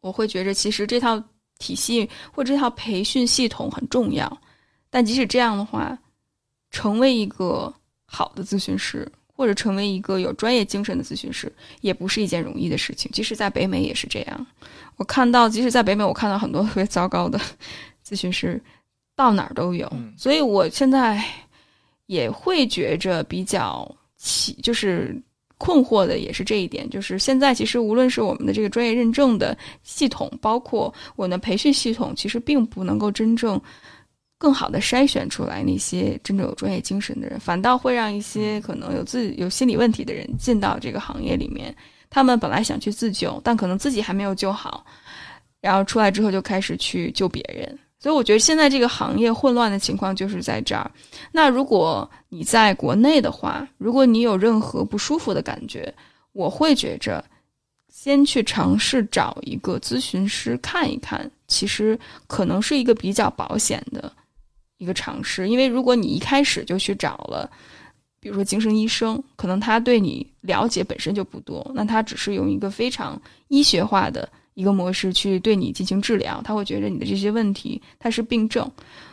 我会觉着其实这套。体系或这套培训系统很重要，但即使这样的话，成为一个好的咨询师或者成为一个有专业精神的咨询师，也不是一件容易的事情。即使在北美也是这样。我看到，即使在北美，我看到很多特别糟糕的咨询师，到哪儿都有。所以我现在也会觉着比较奇，就是。困惑的也是这一点，就是现在其实无论是我们的这个专业认证的系统，包括我们的培训系统，其实并不能够真正更好的筛选出来那些真正有专业精神的人，反倒会让一些可能有自己有心理问题的人进到这个行业里面。他们本来想去自救，但可能自己还没有救好，然后出来之后就开始去救别人。所以我觉得现在这个行业混乱的情况就是在这儿。那如果你在国内的话，如果你有任何不舒服的感觉，我会觉着先去尝试找一个咨询师看一看，其实可能是一个比较保险的一个尝试。因为如果你一开始就去找了，比如说精神医生，可能他对你了解本身就不多，那他只是用一个非常医学化的。一个模式去对你进行治疗，他会觉得你的这些问题它是病症，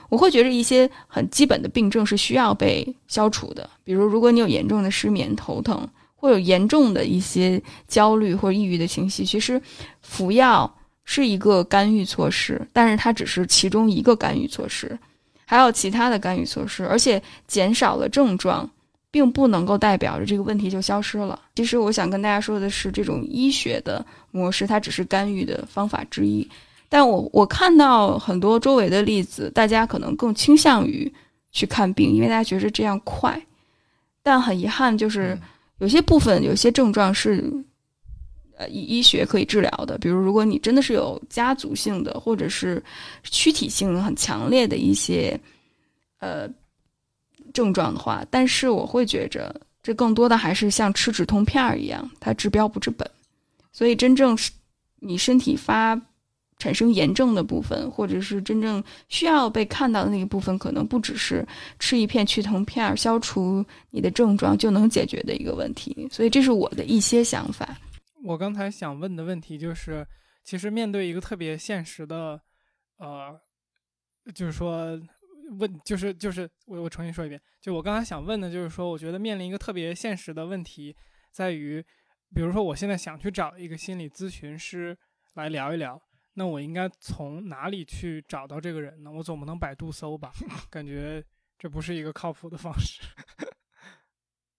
我会觉得一些很基本的病症是需要被消除的，比如如果你有严重的失眠、头疼，或有严重的一些焦虑或抑郁的情绪，其实服药是一个干预措施，但是它只是其中一个干预措施，还有其他的干预措施，而且减少了症状。并不能够代表着这个问题就消失了。其实我想跟大家说的是，这种医学的模式它只是干预的方法之一。但我我看到很多周围的例子，大家可能更倾向于去看病，因为大家觉得这样快。但很遗憾，就是有些部分、有些症状是呃医医学可以治疗的。比如，如果你真的是有家族性的或者是躯体性很强烈的一些呃。症状的话，但是我会觉着这更多的还是像吃止痛片儿一样，它治标不治本。所以，真正是你身体发产生炎症的部分，或者是真正需要被看到的那个部分，可能不只是吃一片去疼片消除你的症状就能解决的一个问题。所以，这是我的一些想法。我刚才想问的问题就是，其实面对一个特别现实的，呃，就是说。问就是就是我我重新说一遍，就我刚才想问的，就是说，我觉得面临一个特别现实的问题，在于，比如说我现在想去找一个心理咨询师来聊一聊，那我应该从哪里去找到这个人呢？我总不能百度搜吧？感觉这不是一个靠谱的方式。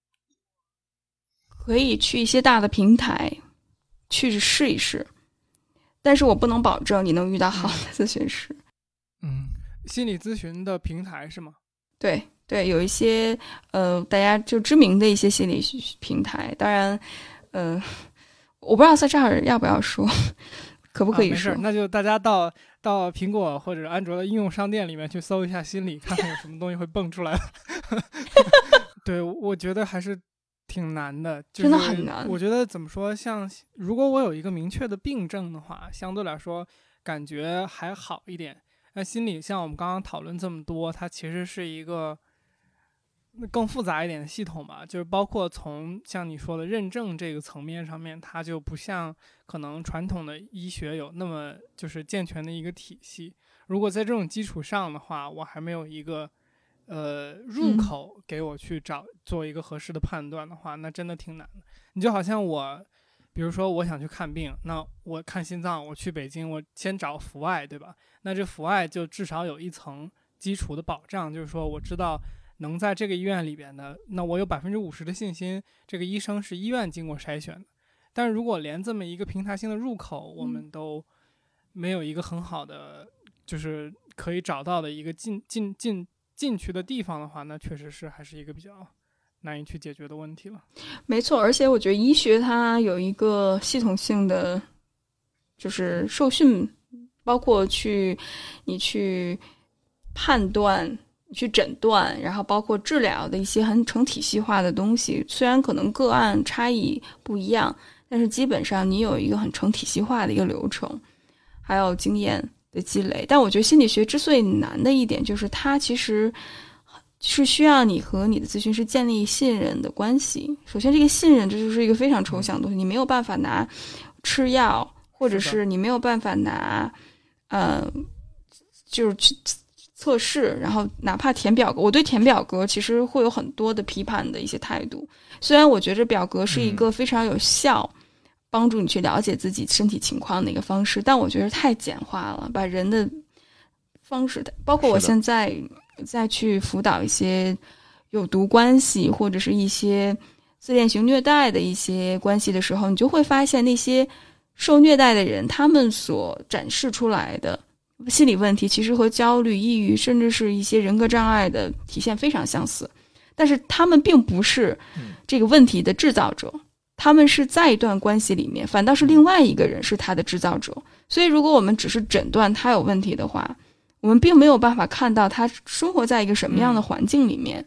可以去一些大的平台去试一试，但是我不能保证你能遇到好的咨询师。嗯。心理咨询的平台是吗？对对，有一些呃，大家就知名的一些心理平台。当然，呃，我不知道在这儿要不要说，可不可以说？那就大家到到苹果或者安卓的应用商店里面去搜一下心理，看看有什么东西会蹦出来。对，我觉得还是挺难的，真的很难。我觉得怎么说，像如果我有一个明确的病症的话，相对来说感觉还好一点。那心理像我们刚刚讨论这么多，它其实是一个更复杂一点的系统吧。就是包括从像你说的认证这个层面上面，它就不像可能传统的医学有那么就是健全的一个体系。如果在这种基础上的话，我还没有一个呃入口给我去找做一个合适的判断的话，那真的挺难的。你就好像我。比如说，我想去看病，那我看心脏，我去北京，我先找阜外，对吧？那这阜外就至少有一层基础的保障，就是说我知道能在这个医院里边的，那我有百分之五十的信心，这个医生是医院经过筛选的。但是如果连这么一个平台性的入口，我们都没有一个很好的，就是可以找到的一个进进进进去的地方的话，那确实是还是一个比较。难以去解决的问题了，没错。而且我觉得医学它有一个系统性的，就是受训，包括去你去判断、去诊断，然后包括治疗的一些很成体系化的东西。虽然可能个案差异不一样，但是基本上你有一个很成体系化的一个流程，还有经验的积累。但我觉得心理学之所以难的一点，就是它其实。是需要你和你的咨询师建立信任的关系。首先，这个信任这就是一个非常抽象的东西，你没有办法拿吃药，或者是你没有办法拿，呃，就是去测试，然后哪怕填表格，我对填表格其实会有很多的批判的一些态度。虽然我觉得表格是一个非常有效帮助你去了解自己身体情况的一个方式，但我觉得太简化了，把人的方式，包括我现在。再去辅导一些有毒关系或者是一些自恋型虐待的一些关系的时候，你就会发现那些受虐待的人，他们所展示出来的心理问题其实和焦虑、抑郁，甚至是一些人格障碍的体现非常相似，但是他们并不是这个问题的制造者，他们是在一段关系里面，反倒是另外一个人是他的制造者。所以，如果我们只是诊断他有问题的话，我们并没有办法看到他生活在一个什么样的环境里面。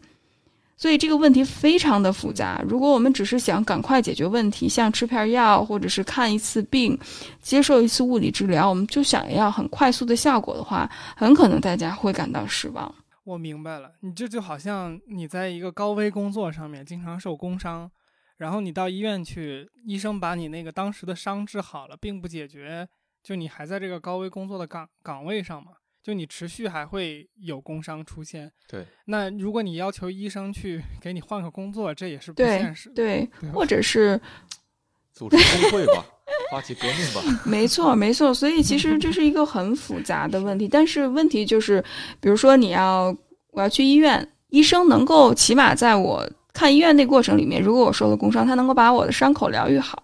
所以这个问题非常的复杂。如果我们只是想赶快解决问题，像吃片药或者是看一次病、接受一次物理治疗，我们就想要很快速的效果的话，很可能大家会感到失望。我明白了，你这就好像你在一个高危工作上面经常受工伤，然后你到医院去，医生把你那个当时的伤治好了，并不解决，就你还在这个高危工作的岗岗位上嘛。就你持续还会有工伤出现，对。那如果你要求医生去给你换个工作，这也是不现实的。对，或者是 组织工会吧，发起革命吧。没错，没错。所以其实这是一个很复杂的问题。但是问题就是，比如说你要我要去医院，医生能够起码在我看医院那过程里面，如果我受了工伤，他能够把我的伤口疗愈好。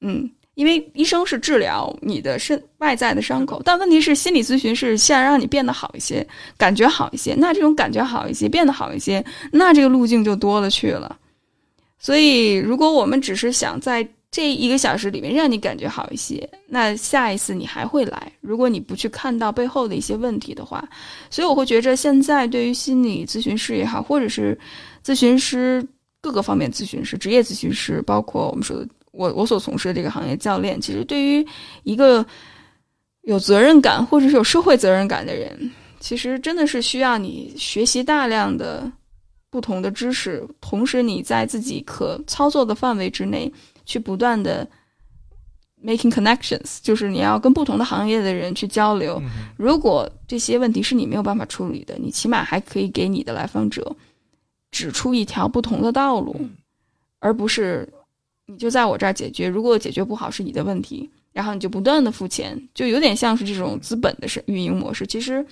嗯。因为医生是治疗你的身外在的伤口，但问题是心理咨询是想让你变得好一些，感觉好一些。那这种感觉好一些，变得好一些，那这个路径就多了去了。所以，如果我们只是想在这一个小时里面让你感觉好一些，那下一次你还会来。如果你不去看到背后的一些问题的话，所以我会觉着现在对于心理咨询师也好，或者是咨询师各个方面咨询师、职业咨询师，包括我们说的。我我所从事的这个行业，教练其实对于一个有责任感或者是有社会责任感的人，其实真的是需要你学习大量的不同的知识，同时你在自己可操作的范围之内去不断的 making connections，就是你要跟不同的行业的人去交流。如果这些问题是你没有办法处理的，你起码还可以给你的来访者指出一条不同的道路，而不是。你就在我这儿解决，如果解决不好是你的问题，然后你就不断的付钱，就有点像是这种资本的是运营模式。其实，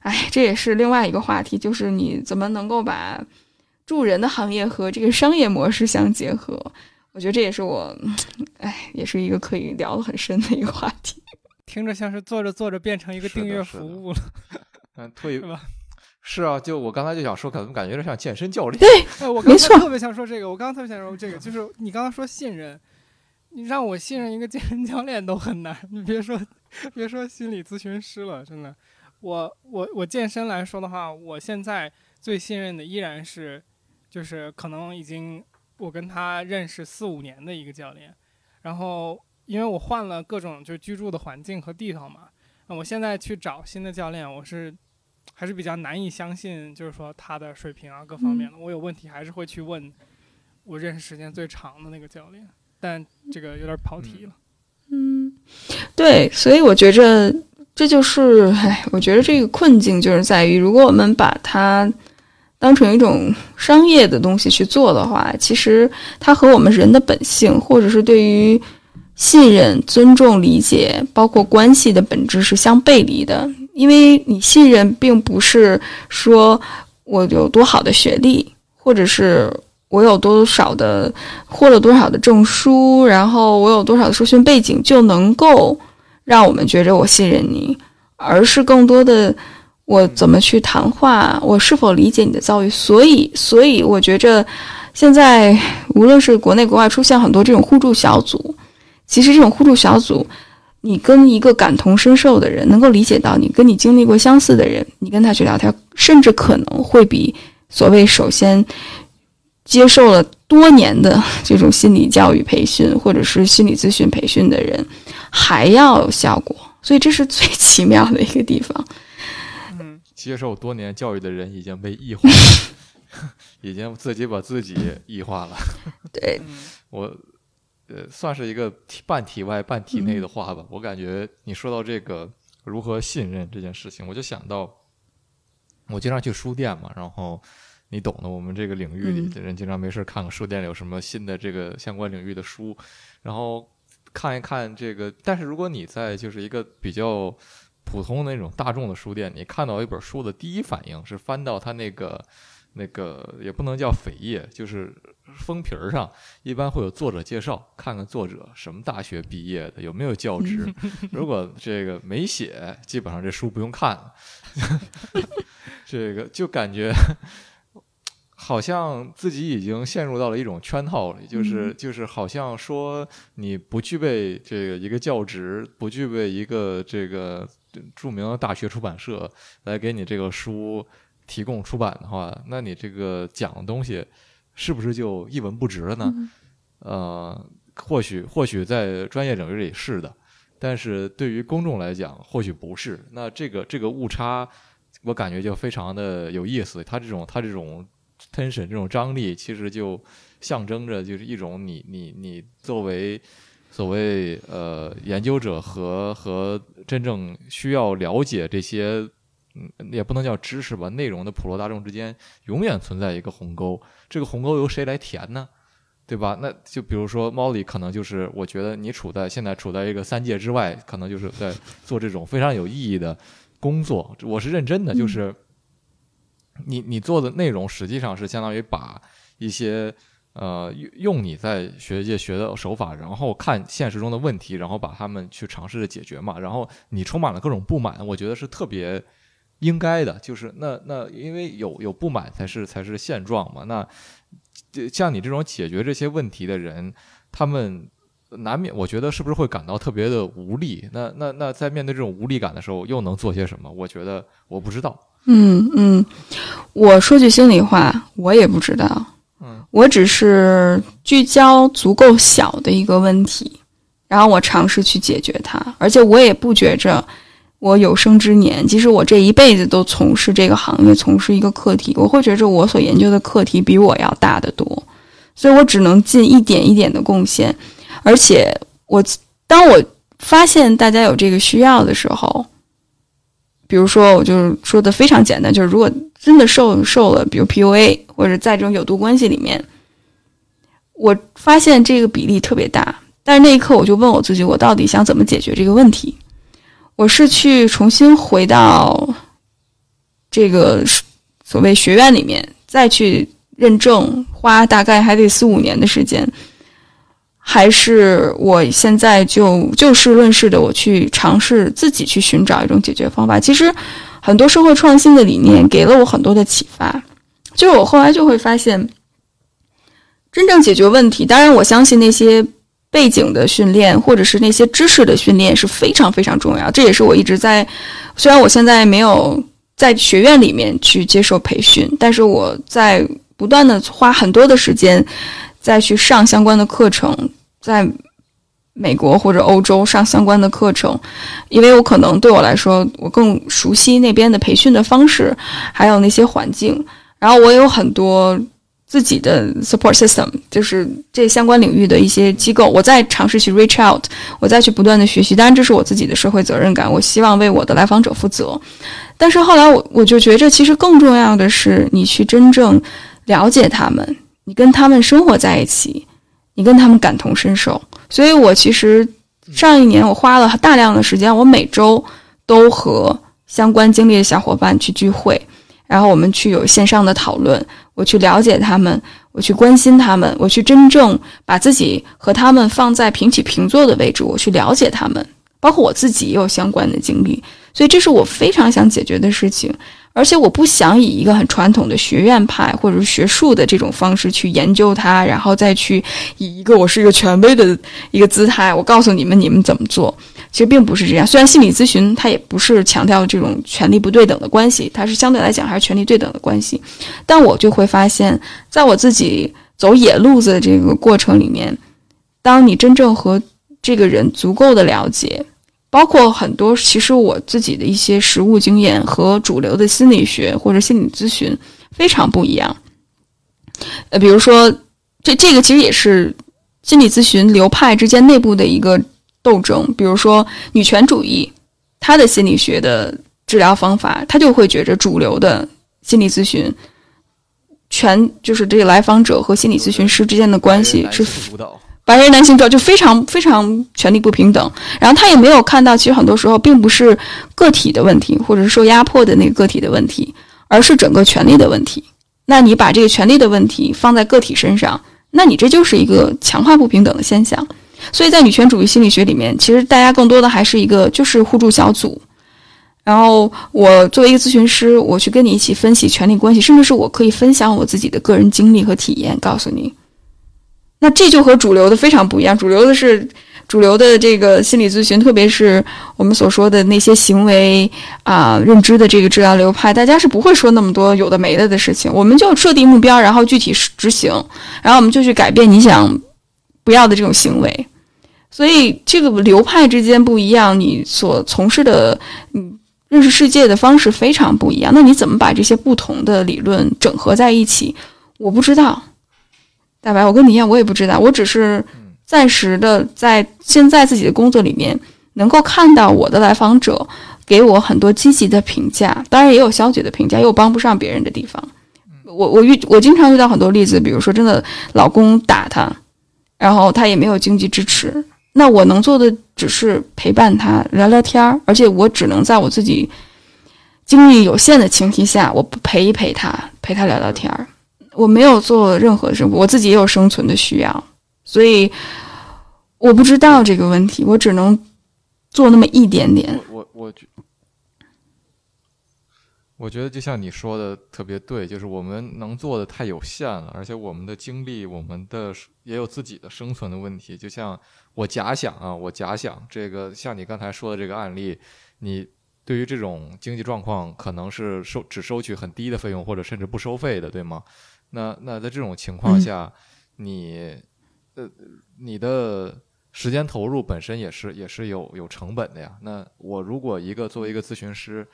哎，这也是另外一个话题，就是你怎么能够把助人的行业和这个商业模式相结合？我觉得这也是我，哎，也是一个可以聊得很深的一个话题。听着像是做着做着变成一个订阅服务了，嗯，退是吧？是啊，就我刚才就想说，可能感觉有点像健身教练。对，我刚才特别想说这个。我刚刚特别想说这个，就是你刚刚说信任，你让我信任一个健身教练都很难，你别说别说心理咨询师了，真的。我我我健身来说的话，我现在最信任的依然是，就是可能已经我跟他认识四五年的一个教练。然后因为我换了各种就居住的环境和地方嘛，那我现在去找新的教练，我是。还是比较难以相信，就是说他的水平啊，各方面的，我有问题还是会去问我认识时间最长的那个教练，但这个有点跑题了。嗯，对，所以我觉着这就是，唉，我觉得这个困境就是在于，如果我们把它当成一种商业的东西去做的话，其实它和我们人的本性，或者是对于信任、尊重、理解，包括关系的本质是相背离的。因为你信任，并不是说我有多好的学历，或者是我有多少的获了多少的证书，然后我有多少的受训背景，就能够让我们觉着我信任你，而是更多的我怎么去谈话，我是否理解你的遭遇。所以，所以我觉着现在无论是国内国外出现很多这种互助小组，其实这种互助小组。你跟一个感同身受的人，能够理解到你跟你经历过相似的人，你跟他去聊天，甚至可能会比所谓首先接受了多年的这种心理教育培训或者是心理咨询培训的人还要有效果。所以这是最奇妙的一个地方。嗯，接受多年教育的人已经被异化了，已经自己把自己异化了。对，我。呃，算是一个半体外半体内的话吧。我感觉你说到这个如何信任这件事情，我就想到，我经常去书店嘛，然后你懂的，我们这个领域里的人经常没事看看书店里有什么新的这个相关领域的书，然后看一看这个。但是如果你在就是一个比较普通的那种大众的书店，你看到一本书的第一反应是翻到它那个那个也不能叫扉页，就是封皮儿上一般会有作者介绍，看看作者什么大学毕业的，有没有教职。如果这个没写，基本上这书不用看了。这个就感觉好像自己已经陷入到了一种圈套里，就是就是好像说你不具备这个一个教职，不具备一个这个著名的大学出版社来给你这个书。提供出版的话，那你这个讲的东西是不是就一文不值了呢？呃，或许或许在专业领域里是的，但是对于公众来讲，或许不是。那这个这个误差，我感觉就非常的有意思。它这种它这种 tension 这种张力，其实就象征着就是一种你你你作为所谓呃研究者和和真正需要了解这些。嗯，也不能叫知识吧，内容的普罗大众之间永远存在一个鸿沟，这个鸿沟由谁来填呢？对吧？那就比如说猫里可能就是，我觉得你处在现在处在一个三界之外，可能就是在做这种非常有意义的工作。我是认真的，就是你你做的内容实际上是相当于把一些呃用你在学界学的手法，然后看现实中的问题，然后把他们去尝试着解决嘛。然后你充满了各种不满，我觉得是特别。应该的，就是那那，因为有有不满才是才是现状嘛。那像你这种解决这些问题的人，他们难免，我觉得是不是会感到特别的无力？那那那，在面对这种无力感的时候，又能做些什么？我觉得我不知道。嗯嗯，我说句心里话，我也不知道。嗯，我只是聚焦足够小的一个问题，然后我尝试去解决它，而且我也不觉着。我有生之年，即使我这一辈子都从事这个行业，从事一个课题，我会觉着我所研究的课题比我要大得多，所以我只能尽一点一点的贡献。而且，我当我发现大家有这个需要的时候，比如说，我就是说的非常简单，就是如果真的受受了，比如 PUA 或者在这种有毒关系里面，我发现这个比例特别大，但是那一刻我就问我自己，我到底想怎么解决这个问题？我是去重新回到这个所谓学院里面，再去认证，花大概还得四五年的时间，还是我现在就就事论事的，我去尝试自己去寻找一种解决方法。其实很多社会创新的理念给了我很多的启发，就是我后来就会发现，真正解决问题，当然我相信那些。背景的训练，或者是那些知识的训练是非常非常重要。这也是我一直在，虽然我现在没有在学院里面去接受培训，但是我在不断的花很多的时间再去上相关的课程，在美国或者欧洲上相关的课程，因为我可能对我来说，我更熟悉那边的培训的方式，还有那些环境，然后我有很多。自己的 support system 就是这相关领域的一些机构，我在尝试去 reach out，我再去不断的学习。当然，这是我自己的社会责任感，我希望为我的来访者负责。但是后来我我就觉着，其实更重要的是你去真正了解他们，你跟他们生活在一起，你跟他们感同身受。所以我其实上一年我花了大量的时间，我每周都和相关经历的小伙伴去聚会，然后我们去有线上的讨论。我去了解他们，我去关心他们，我去真正把自己和他们放在平起平坐的位置，我去了解他们，包括我自己也有相关的经历，所以这是我非常想解决的事情。而且我不想以一个很传统的学院派或者是学术的这种方式去研究它，然后再去以一个我是一个权威的一个姿态，我告诉你们你们怎么做。其实并不是这样。虽然心理咨询它也不是强调这种权力不对等的关系，它是相对来讲还是权力对等的关系。但我就会发现，在我自己走野路子的这个过程里面，当你真正和这个人足够的了解。包括很多，其实我自己的一些实务经验和主流的心理学或者心理咨询非常不一样。呃，比如说，这这个其实也是心理咨询流派之间内部的一个斗争。比如说，女权主义，他的心理学的治疗方法，他就会觉着主流的心理咨询，全就是这个来访者和心理咨询师之间的关系是。白人男性主要就非常非常权力不平等，然后他也没有看到，其实很多时候并不是个体的问题，或者是受压迫的那个个体的问题，而是整个权力的问题。那你把这个权利的问题放在个体身上，那你这就是一个强化不平等的现象。所以在女权主义心理学里面，其实大家更多的还是一个就是互助小组。然后我作为一个咨询师，我去跟你一起分析权利关系，甚至是我可以分享我自己的个人经历和体验，告诉你。那这就和主流的非常不一样。主流的是主流的这个心理咨询，特别是我们所说的那些行为啊、认知的这个治疗流派，大家是不会说那么多有的没的的事情。我们就设定目标，然后具体执行，然后我们就去改变你想不要的这种行为。所以这个流派之间不一样，你所从事的嗯认识世界的方式非常不一样。那你怎么把这些不同的理论整合在一起？我不知道，大白，我跟你一样，我也不知道。我只是暂时的在现在自己的工作里面，能够看到我的来访者给我很多积极的评价，当然也有消极的评价，也有帮不上别人的地方。我我遇我经常遇到很多例子，比如说真的老公打她，然后她也没有经济支持。那我能做的只是陪伴他聊聊天儿，而且我只能在我自己精力有限的前提下，我陪一陪他，陪他聊聊天儿。我没有做任何生，我自己也有生存的需要，所以我不知道这个问题，我只能做那么一点点。我我我觉，我觉得就像你说的特别对，就是我们能做的太有限了，而且我们的精力，我们的也有自己的生存的问题。就像我假想啊，我假想这个，像你刚才说的这个案例，你对于这种经济状况，可能是收只收取很低的费用，或者甚至不收费的，对吗？那那在这种情况下，你呃你的时间投入本身也是也是有有成本的呀。那我如果一个作为一个咨询师，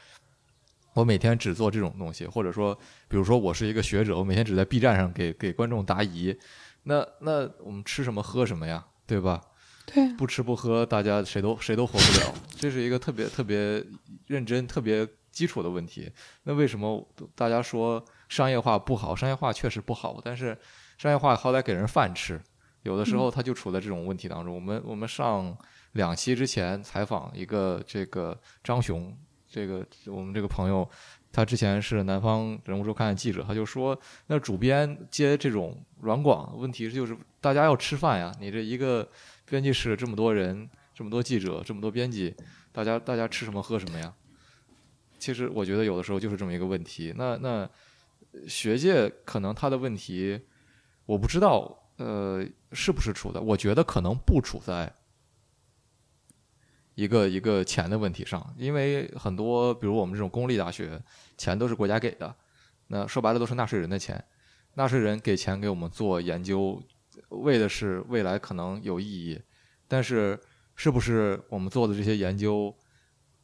我每天只做这种东西，或者说，比如说我是一个学者，我每天只在 B 站上给给观众答疑，那那我们吃什么喝什么呀，对吧？对，不吃不喝，大家谁都谁都活不了，这是一个特别特别认真、特别基础的问题。那为什么大家说商业化不好？商业化确实不好，但是商业化好歹给人饭吃，有的时候他就处在这种问题当中。我们我们上两期之前采访一个这个张雄。这个我们这个朋友，他之前是南方人物周刊的记者，他就说，那主编接这种软广，问题就是大家要吃饭呀。你这一个编辑室这么多人，这么多记者，这么多编辑，大家大家吃什么喝什么呀？其实我觉得有的时候就是这么一个问题。那那学界可能他的问题，我不知道，呃，是不是处在？我觉得可能不处在。一个一个钱的问题上，因为很多，比如我们这种公立大学，钱都是国家给的，那说白了都是纳税人的钱，纳税人给钱给我们做研究，为的是未来可能有意义，但是是不是我们做的这些研究，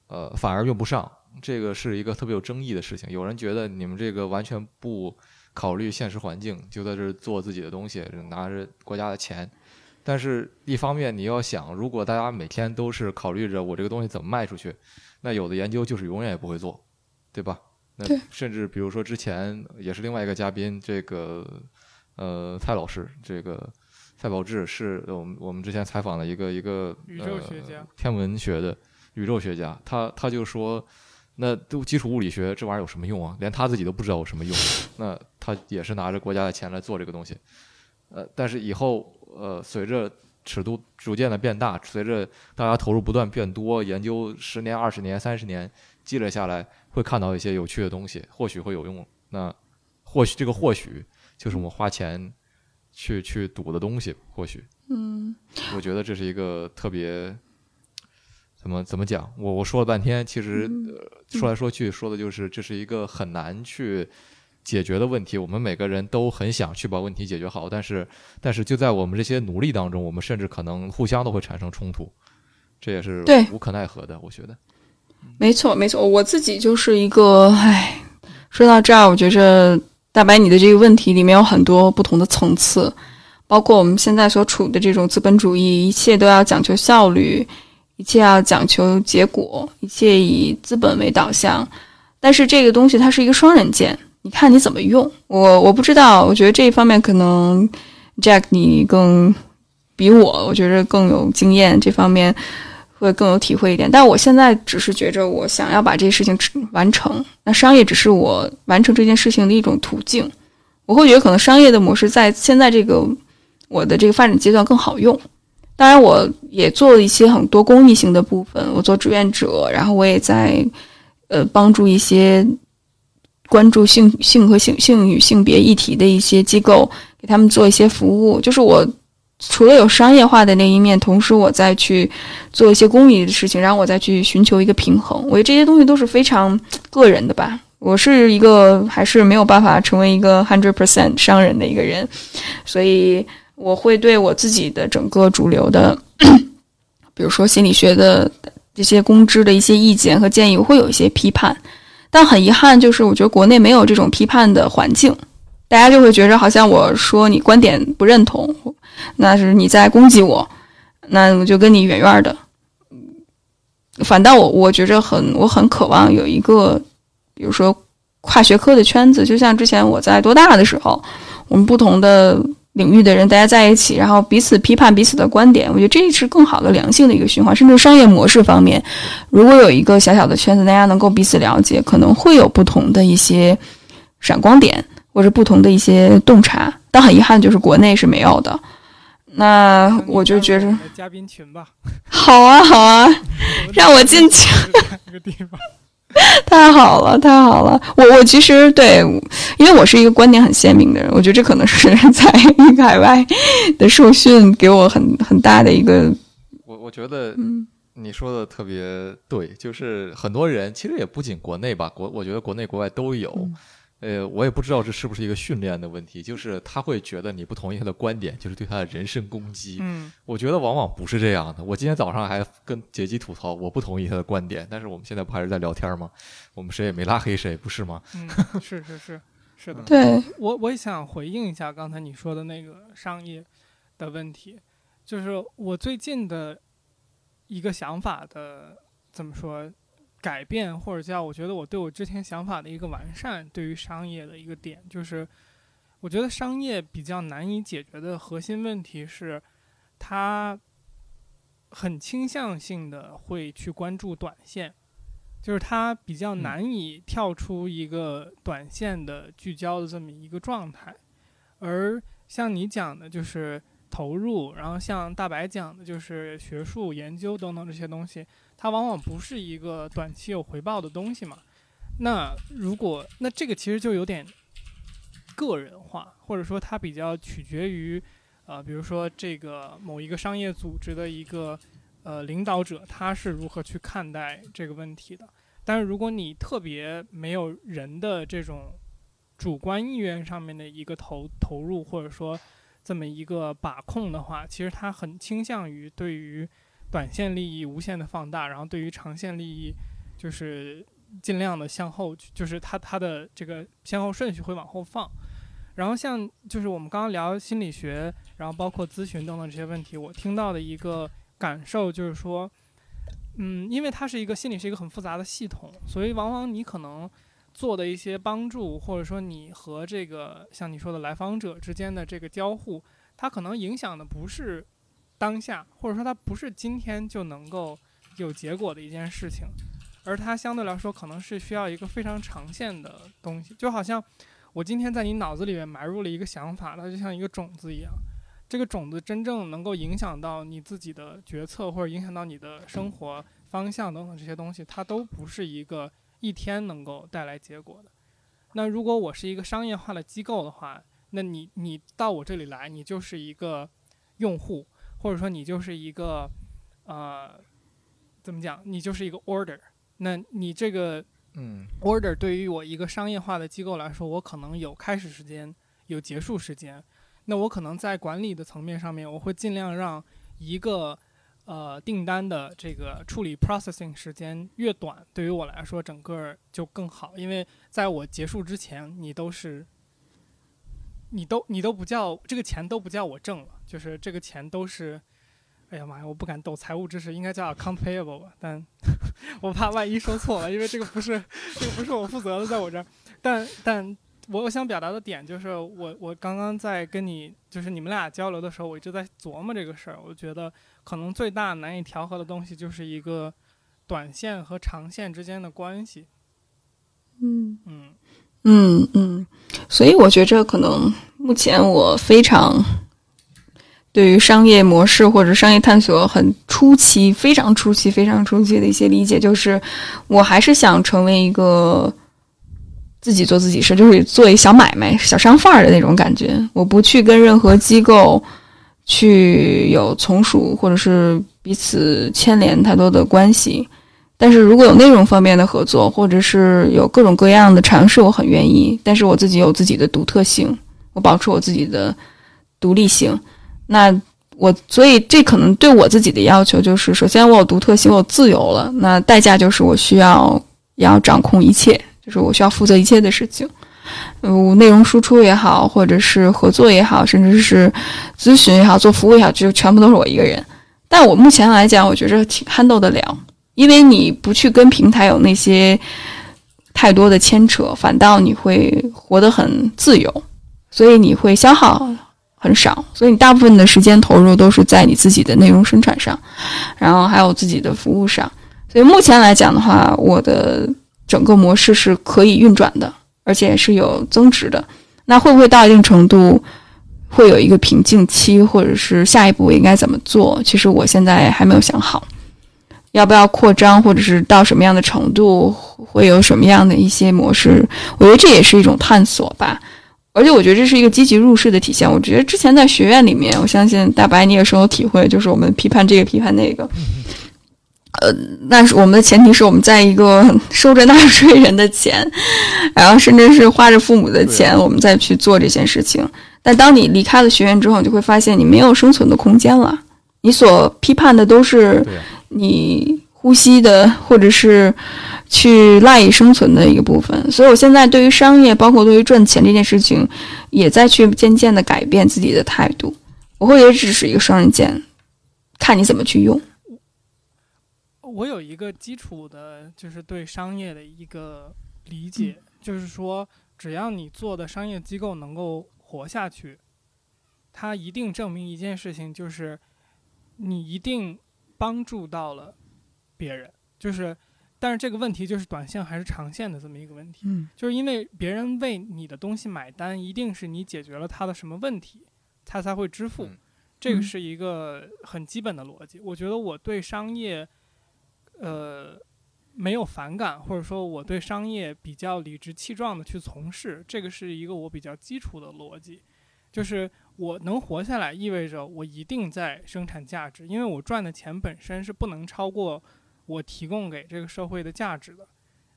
呃，反而用不上，这个是一个特别有争议的事情。有人觉得你们这个完全不考虑现实环境，就在这做自己的东西，拿着国家的钱。但是，一方面你要想，如果大家每天都是考虑着我这个东西怎么卖出去，那有的研究就是永远也不会做，对吧？那甚至比如说之前也是另外一个嘉宾，这个呃蔡老师，这个蔡宝志是我们我们之前采访的一个一个宇宙学家、天文学的宇宙学家，他他就说，那都基础物理学这玩意儿有什么用啊？连他自己都不知道有什么用，那他也是拿着国家的钱来做这个东西，呃，但是以后。呃，随着尺度逐渐的变大，随着大家投入不断变多，研究十年、二十年、三十年积累下来，会看到一些有趣的东西，或许会有用。那或许这个或许就是我们花钱去去赌的东西，或许。嗯，我觉得这是一个特别怎么怎么讲？我我说了半天，其实说来说去说的就是这是一个很难去。解决的问题，我们每个人都很想去把问题解决好，但是，但是就在我们这些努力当中，我们甚至可能互相都会产生冲突，这也是无可奈何的。我觉得，没错，没错，我自己就是一个，唉，说到这儿，我觉着大白你的这个问题里面有很多不同的层次，包括我们现在所处的这种资本主义，一切都要讲求效率，一切要讲求结果，一切以资本为导向，但是这个东西它是一个双刃剑。你看你怎么用我？我不知道，我觉得这一方面可能 Jack 你更比我，我觉得更有经验，这方面会更有体会一点。但我现在只是觉着，我想要把这些事情完成，那商业只是我完成这件事情的一种途径。我会觉得可能商业的模式在现在这个我的这个发展阶段更好用。当然，我也做了一些很多公益性的部分，我做志愿者，然后我也在呃帮助一些关注性性和性性与性别议题的一些机构，给他们做一些服务。就是我除了有商业化的那一面，同时我再去做一些公益的事情，然后我再去寻求一个平衡。我觉得这些东西都是非常个人的吧。我是一个还是没有办法成为一个 hundred percent 商人的一个人，所以。我会对我自己的整个主流的，比如说心理学的这些公知的一些意见和建议，我会有一些批判。但很遗憾，就是我觉得国内没有这种批判的环境，大家就会觉着好像我说你观点不认同，那是你在攻击我，那我就跟你远远的。反倒我我觉着很我很渴望有一个，比如说跨学科的圈子，就像之前我在多大的时候，我们不同的。领域的人，大家在一起，然后彼此批判彼此的观点，我觉得这是更好的良性的一个循环。甚至商业模式方面，如果有一个小小的圈子，大家能够彼此了解，可能会有不同的一些闪光点，或者不同的一些洞察。但很遗憾，就是国内是没有的。那我就觉着嘉宾群吧，好啊，好啊，让我进去。太好了，太好了！我我其实对，因为我是一个观点很鲜明的人，我觉得这可能是在海外的受训给我很很大的一个。我我觉得，嗯，你说的特别对，就是很多人其实也不仅国内吧，国我觉得国内国外都有。呃，我也不知道这是不是一个训练的问题，就是他会觉得你不同意他的观点，就是对他的人身攻击。嗯，我觉得往往不是这样的。我今天早上还跟杰基吐槽，我不同意他的观点，但是我们现在不还是在聊天吗？我们谁也没拉黑谁，不是吗？嗯，是是是是的。对我我也想回应一下刚才你说的那个商业的问题，就是我最近的一个想法的怎么说？改变或者叫我觉得我对我之前想法的一个完善，对于商业的一个点，就是我觉得商业比较难以解决的核心问题是，它很倾向性的会去关注短线，就是它比较难以跳出一个短线的聚焦的这么一个状态，而像你讲的，就是投入，然后像大白讲的，就是学术研究等等这些东西。它往往不是一个短期有回报的东西嘛？那如果那这个其实就有点个人化，或者说它比较取决于，呃，比如说这个某一个商业组织的一个呃领导者，他是如何去看待这个问题的。但是如果你特别没有人的这种主观意愿上面的一个投投入，或者说这么一个把控的话，其实它很倾向于对于。短线利益无限的放大，然后对于长线利益，就是尽量的向后，就是它它的这个先后顺序会往后放。然后像就是我们刚刚聊心理学，然后包括咨询等等这些问题，我听到的一个感受就是说，嗯，因为它是一个心理是一个很复杂的系统，所以往往你可能做的一些帮助，或者说你和这个像你说的来访者之间的这个交互，它可能影响的不是。当下，或者说它不是今天就能够有结果的一件事情，而它相对来说可能是需要一个非常长线的东西。就好像我今天在你脑子里面埋入了一个想法，它就像一个种子一样，这个种子真正能够影响到你自己的决策，或者影响到你的生活方向等等这些东西，它都不是一个一天能够带来结果的。那如果我是一个商业化的机构的话，那你你到我这里来，你就是一个用户。或者说你就是一个，呃，怎么讲？你就是一个 order。那你这个，嗯，order 对于我一个商业化的机构来说，我可能有开始时间，有结束时间。那我可能在管理的层面上面，我会尽量让一个呃订单的这个处理 processing 时间越短，对于我来说整个就更好。因为在我结束之前，你都是。你都你都不叫这个钱都不叫我挣了，就是这个钱都是，哎呀妈呀，我不敢抖财务知识，应该叫 account payable 吧？但 我怕万一说错了，因为这个不是这个不是我负责的，在我这儿。但但我想表达的点就是，我我刚刚在跟你就是你们俩交流的时候，我一直在琢磨这个事儿。我觉得可能最大难以调和的东西就是一个短线和长线之间的关系。嗯嗯。嗯嗯，所以我觉着可能目前我非常对于商业模式或者商业探索很初期、非常初期、非常初期的一些理解，就是我还是想成为一个自己做自己事，就是做一小买卖、小商贩儿的那种感觉。我不去跟任何机构去有从属或者是彼此牵连太多的关系。但是如果有内容方面的合作，或者是有各种各样的尝试，我很愿意。但是我自己有自己的独特性，我保持我自己的独立性。那我所以这可能对我自己的要求就是：首先我有独特性，我自由了。那代价就是我需要要掌控一切，就是我需要负责一切的事情。嗯，内容输出也好，或者是合作也好，甚至是咨询也好，做服务也好，就全部都是我一个人。但我目前来讲，我觉着挺 handle 得了。因为你不去跟平台有那些太多的牵扯，反倒你会活得很自由，所以你会消耗很少，所以你大部分的时间投入都是在你自己的内容生产上，然后还有自己的服务上。所以目前来讲的话，我的整个模式是可以运转的，而且是有增值的。那会不会到一定程度会有一个瓶颈期，或者是下一步我应该怎么做？其实我现在还没有想好。要不要扩张，或者是到什么样的程度，会有什么样的一些模式？我觉得这也是一种探索吧。而且我觉得这是一个积极入世的体现。我觉得之前在学院里面，我相信大白你也深有体会，就是我们批判这个批判那个。呃，那是我们的前提是我们在一个收着纳税人的钱，然后甚至是花着父母的钱，我们再去做这件事情。但当你离开了学院之后，你就会发现你没有生存的空间了。你所批判的都是。你呼吸的，或者是去赖以生存的一个部分，所以我现在对于商业，包括对于赚钱这件事情，也在去渐渐的改变自己的态度。我会觉得只是一个双刃剑，看你怎么去用。我有一个基础的，就是对商业的一个理解，就是说，只要你做的商业机构能够活下去，它一定证明一件事情，就是你一定。帮助到了别人，就是，但是这个问题就是短线还是长线的这么一个问题。嗯，就是因为别人为你的东西买单，一定是你解决了他的什么问题，他才会支付。这个是一个很基本的逻辑。我觉得我对商业，呃，没有反感，或者说我对商业比较理直气壮的去从事，这个是一个我比较基础的逻辑，就是。我能活下来，意味着我一定在生产价值，因为我赚的钱本身是不能超过我提供给这个社会的价值的。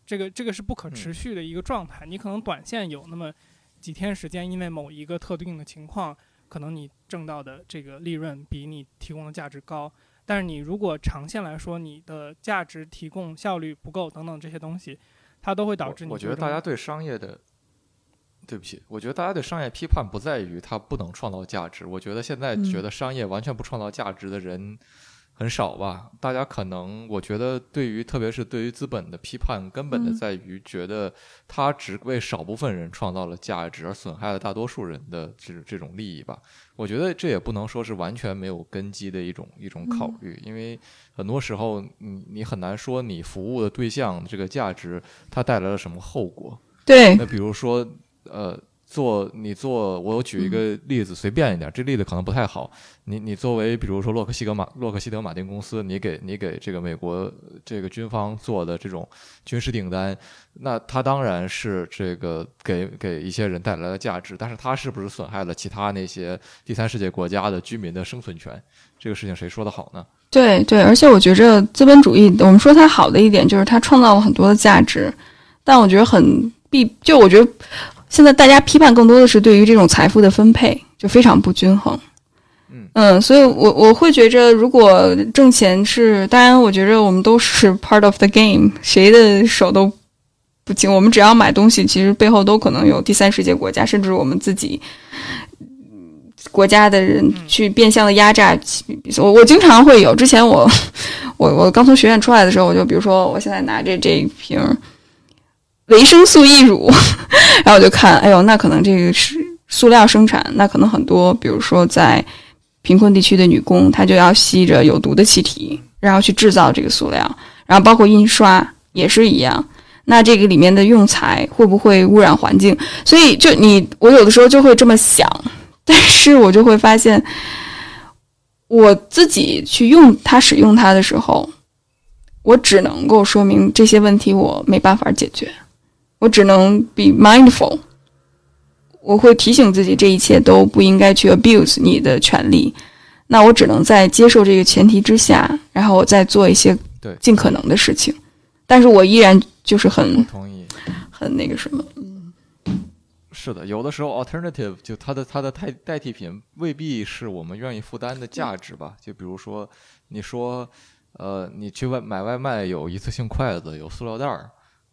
这个这个是不可持续的一个状态。你可能短线有那么几天时间，因为某一个特定的情况，可能你挣到的这个利润比你提供的价值高。但是你如果长线来说，你的价值提供效率不够等等这些东西，它都会导致你。我觉得大家对商业的。对不起，我觉得大家对商业批判不在于它不能创造价值。我觉得现在觉得商业完全不创造价值的人很少吧。大家可能，我觉得对于特别是对于资本的批判，根本的在于觉得它只为少部分人创造了价值，而损害了大多数人的这这种利益吧。我觉得这也不能说是完全没有根基的一种一种考虑，因为很多时候你你很难说你服务的对象这个价值它带来了什么后果。对，那比如说。呃，做你做，我举一个例子，随便一点，这例子可能不太好。你你作为比如说洛克希德马洛克希德马丁公司，你给你给这个美国这个军方做的这种军事订单，那它当然是这个给给一些人带来了价值，但是它是不是损害了其他那些第三世界国家的居民的生存权？这个事情谁说的好呢？对对，而且我觉着资本主义，我们说它好的一点就是它创造了很多的价值，但我觉得很必，就我觉得。现在大家批判更多的是对于这种财富的分配就非常不均衡，嗯嗯，所以我我会觉着，如果挣钱是，当然我觉着我们都是 part of the game，谁的手都不轻，我们只要买东西，其实背后都可能有第三世界国家，甚至我们自己国家的人去变相的压榨。我我经常会有，之前我我我刚从学院出来的时候，我就比如说我现在拿着这一瓶。维生素 E 乳，然后我就看，哎呦，那可能这个是塑料生产，那可能很多，比如说在贫困地区的女工，她就要吸着有毒的气体，然后去制造这个塑料，然后包括印刷也是一样。那这个里面的用材会不会污染环境？所以就你，我有的时候就会这么想，但是我就会发现，我自己去用它、使用它的时候，我只能够说明这些问题我没办法解决，我只能 be mindful，我会提醒自己这一切都不应该去 abuse 你的权利。那我只能在接受这个前提之下，然后我再做一些对尽可能的事情，但是我依然就是很同意。很那个什么，是的，有的时候 alternative 就它的它的代代替品未必是我们愿意负担的价值吧。就比如说，你说，呃，你去外买外卖有一次性筷子，有塑料袋儿，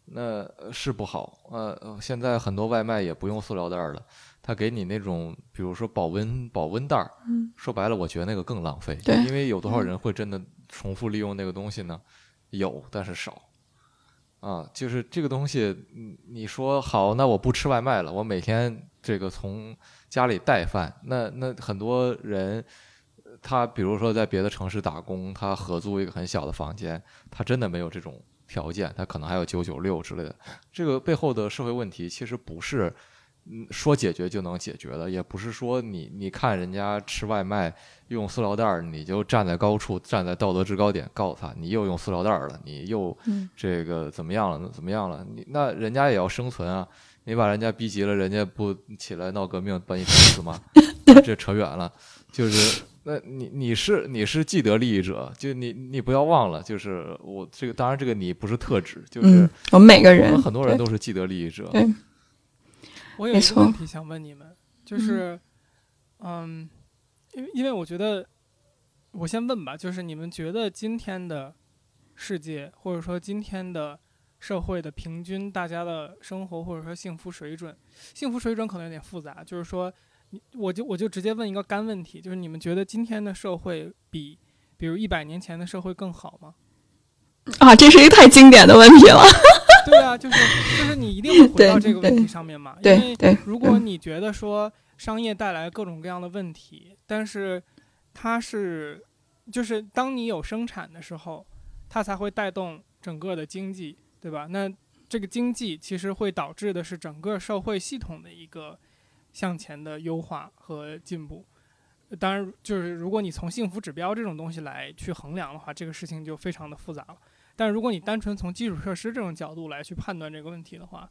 那呃是不好。呃，呃现在很多外卖也不用塑料袋儿了，他给你那种，比如说保温保温袋儿。嗯，说白了，我觉得那个更浪费。对因为有多少人会真的重复利用那个东西呢？有，但是少。啊，就是这个东西，嗯你说好，那我不吃外卖了，我每天这个从家里带饭。那那很多人，呃他比如说在别的城市打工，他合租一个很小的房间，他真的没有这种条件，他可能还有九九六之类的。这个背后的社会问题，其实不是嗯说解决就能解决的，也不是说你你看人家吃外卖用塑料袋儿，你就站在高处，站在道德制高点告诉他，你又用塑料袋儿了，你又嗯这个怎么样了？怎么样了？你那人家也要生存啊！你把人家逼急了，人家不起来闹革命把你整死吗？这扯远了，就是那你你是你是既得利益者，就你你不要忘了，就是我这个当然这个你不是特指，就是嗯，我们每个我人们很多人都是既得利益者。对我有一个问题想问你们，就是，嗯，因为因为我觉得，我先问吧，就是你们觉得今天的世界，或者说今天的社会的平均大家的生活或者说幸福水准，幸福水准可能有点复杂，就是说，你我就我就直接问一个干问题，就是你们觉得今天的社会比比如一百年前的社会更好吗？啊，这是一个太经典的问题了。对啊，就是就是你一定会回到这个问题上面嘛，因为对对，如果你觉得说商业带来各种各样的问题，但是它是就是当你有生产的时候，它才会带动整个的经济，对吧？那这个经济其实会导致的是整个社会系统的一个向前的优化和进步。当然，就是如果你从幸福指标这种东西来去衡量的话，这个事情就非常的复杂了。但如果你单纯从基础设施这种角度来去判断这个问题的话，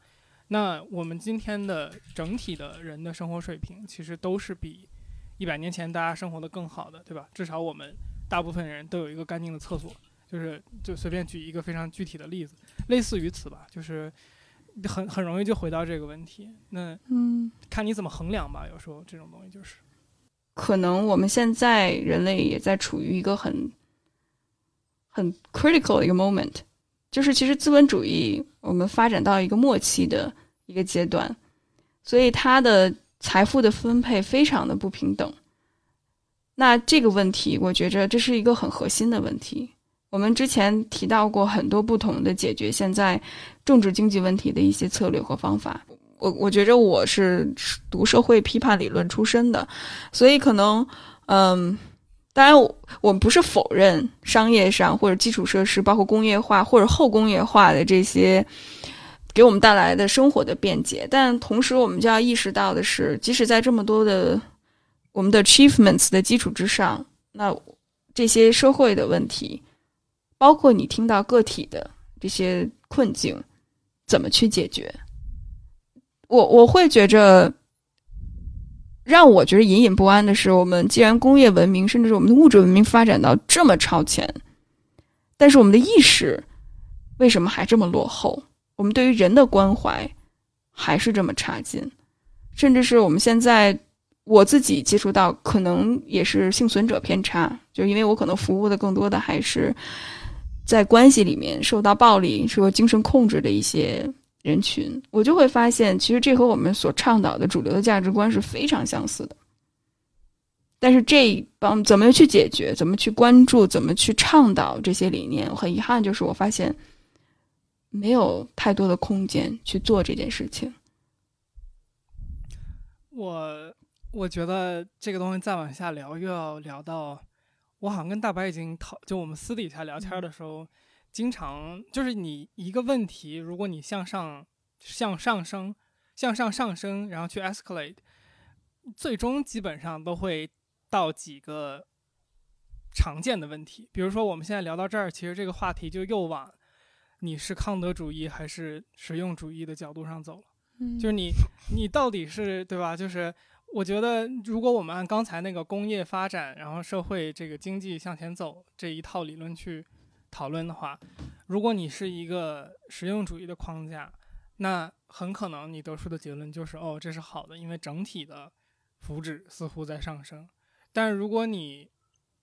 那我们今天的整体的人的生活水平，其实都是比一百年前大家生活的更好的，对吧？至少我们大部分人都有一个干净的厕所，就是就随便举一个非常具体的例子，类似于此吧，就是很很容易就回到这个问题。那嗯，看你怎么衡量吧，有时候这种东西就是，可能我们现在人类也在处于一个很很 critical 的一个 moment，就是其实资本主义我们发展到一个末期的一个阶段，所以它的财富的分配非常的不平等。那这个问题，我觉着这是一个很核心的问题。我们之前提到过很多不同的解决现在政治经济问题的一些策略和方法。我我觉着我是读社会批判理论出身的，所以可能，嗯，当然我我们不是否认商业上或者基础设施，包括工业化或者后工业化的这些给我们带来的生活的便捷，但同时我们就要意识到的是，即使在这么多的我们的 achievements 的基础之上，那这些社会的问题，包括你听到个体的这些困境，怎么去解决？我我会觉着，让我觉得隐隐不安的是，我们既然工业文明甚至是我们的物质文明发展到这么超前，但是我们的意识为什么还这么落后？我们对于人的关怀还是这么差劲，甚至是我们现在我自己接触到，可能也是幸存者偏差，就因为我可能服务的更多的还是在关系里面受到暴力、受精神控制的一些人群，我就会发现，其实这和我们所倡导的主流的价值观是非常相似的。但是这帮怎么去解决，怎么去关注，怎么去倡导这些理念，很遗憾就是我发现没有太多的空间去做这件事情。我我觉得这个东西再往下聊，又要聊到，我好像跟大白已经讨，就我们私底下聊天的时候经常就是你一个问题，如果你向上向上升，向上上升，然后去 escalate，最终基本上都会到几个常见的问题。比如说我们现在聊到这儿，其实这个话题就又往你是康德主义还是实用主义的角度上走了。嗯就是你你到底是对吧？就是我觉得，如果我们按刚才那个工业发展，然后社会这个经济向前走这一套理论去讨论的话，如果你是一个实用主义的框架，那很可能你得出的结论就是哦，这是好的，因为整体的福祉似乎在上升。但是如果你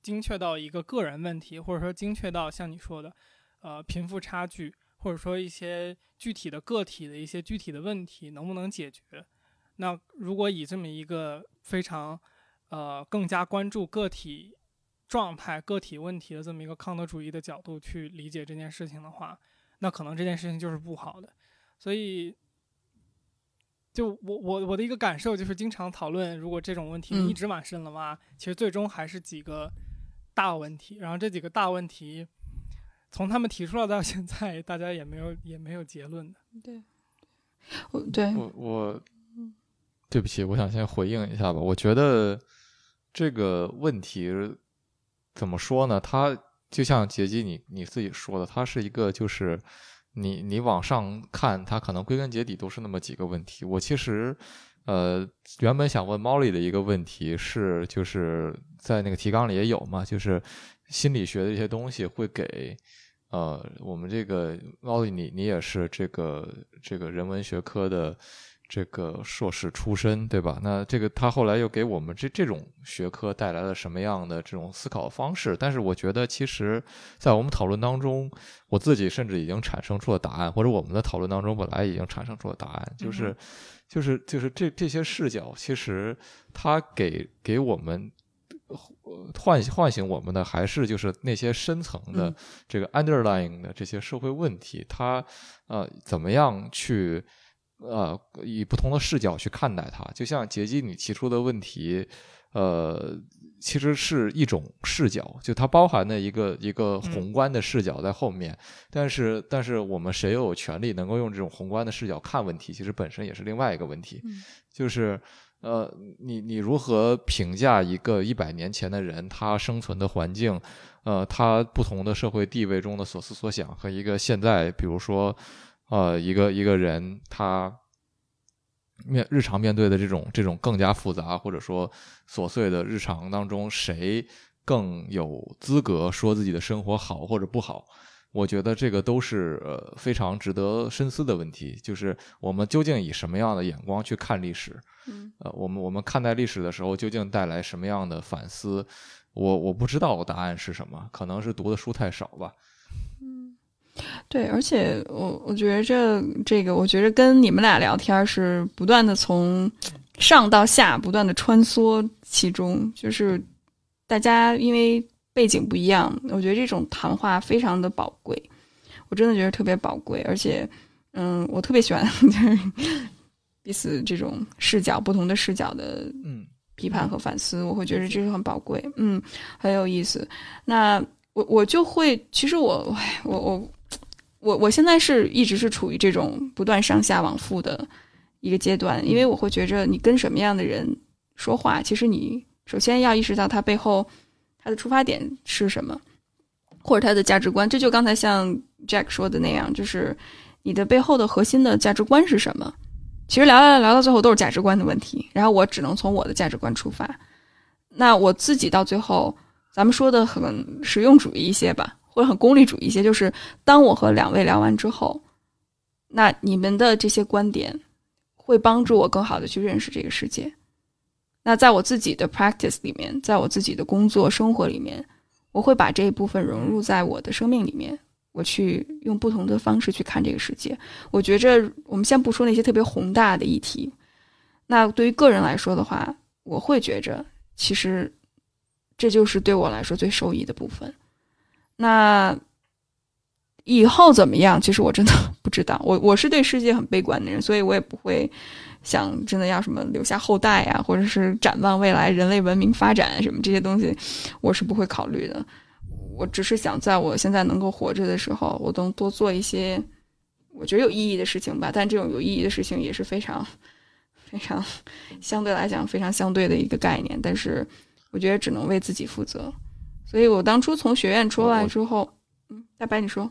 精确到一个个人问题，或者说精确到像你说的，呃，贫富差距，或者说一些具体的个体的一些具体的问题能不能解决？那如果以这么一个非常呃更加关注个体状态、个体问题的这么一个康德主义的角度去理解这件事情的话，那可能这件事情就是不好的。所以，就我我我的一个感受就是，经常讨论如果这种问题一直往深了挖，其实最终还是几个大问题，然后这几个大问题。从他们提出来到现在，大家也没有也没有结论的。对，我对我我，对不起，我想先回应一下吧。我觉得这个问题怎么说呢？它就像杰基你你自己说的，它是一个就是你你往上看，它可能归根结底都是那么几个问题。我其实呃原本想问 Molly 的一个问题是，就是在那个提纲里也有嘛，就是心理学的一些东西会给。呃，我们这个 Molly，你你也是这个这个人文学科的这个硕士出身，对吧？那这个他后来又给我们这这种学科带来了什么样的这种思考方式？但是我觉得，其实，在我们讨论当中，我自己甚至已经产生出了答案，或者我们的讨论当中本来已经产生出了答案，就是，嗯就是就是这这些视角，其实它给给我们。唤唤醒我们的还是就是那些深层的嗯这个 underlying 的这些社会问题，它呃怎么样去呃以不同的视角去看待它？就像杰基你提出的问题，呃，其实是一种视角，就它包含的一个一个宏观的视角在后面。但是但是我们谁又有权利能够用这种宏观的视角看问题？其实本身也是另外一个问题，嗯就是。呃，你你如何评价一个一百年前的人他生存的环境，呃，他不同的社会地位中的所思所想和一个现在，比如说，呃，一个一个人他面日常面对的这种这种更加复杂或者说琐碎的日常当中，谁更有资格说自己的生活好或者不好？我觉得这个都是呃非常值得深思的问题，就是我们究竟以什么样的眼光去看历史？嗯呃，我们我们看待历史的时候，究竟带来什么样的反思？我我不知道答案是什么，可能是读的书太少吧。嗯，对，而且我我觉着这个，我觉着跟你们俩聊天是不断的从上到下不断的穿梭其中，就是大家因为背景不一样，我觉得这种谈话非常的宝贵，我真的觉得特别宝贵，而且嗯，我特别喜欢 就是彼此这种视角不同的视角的嗯批判和反思，我会觉得这是很宝贵，嗯，很有意思。那我我就会，其实我唉我我我我现在是一直是处于这种不断上下往复的一个阶段，因为我会觉着你跟什么样的人说话，其实你首先要意识到他背后他的出发点是什么，或者他的价值观。这就刚才像 Jack 说的那样，就是你的背后的核心的价值观是什么。其实聊聊聊到最后都是价值观的问题，然后我只能从我的价值观出发。那我自己到最后，咱们说的很实用主义一些吧，或者很功利主义一些，就是当我和两位聊完之后，那你们的这些观点会帮助我更好的去认识这个世界。那在我自己的 practice 里面，在我自己的工作生活里面，我会把这一部分融入在我的生命里面，我去用不同的方式去看这个世界。我觉着，我们先不说那些特别宏大的议题，那对于个人来说的话，我会觉着，其实这就是对我来说最受益的部分。那以后怎么样？其实我真的 不知道。我我是对世界很悲观的人，所以我也不会想真的要什么留下后代呀、或者是展望未来人类文明发展什么这些东西，我是不会考虑的。我只是想在我现在能够活着的时候，我能多做一些我觉得有意义的事情吧。但这种有意义的事情也是非常非常相对来讲非常相对的一个概念。但是我觉得只能为自己负责。所以我当初从学院出来之后，嗯，大白你说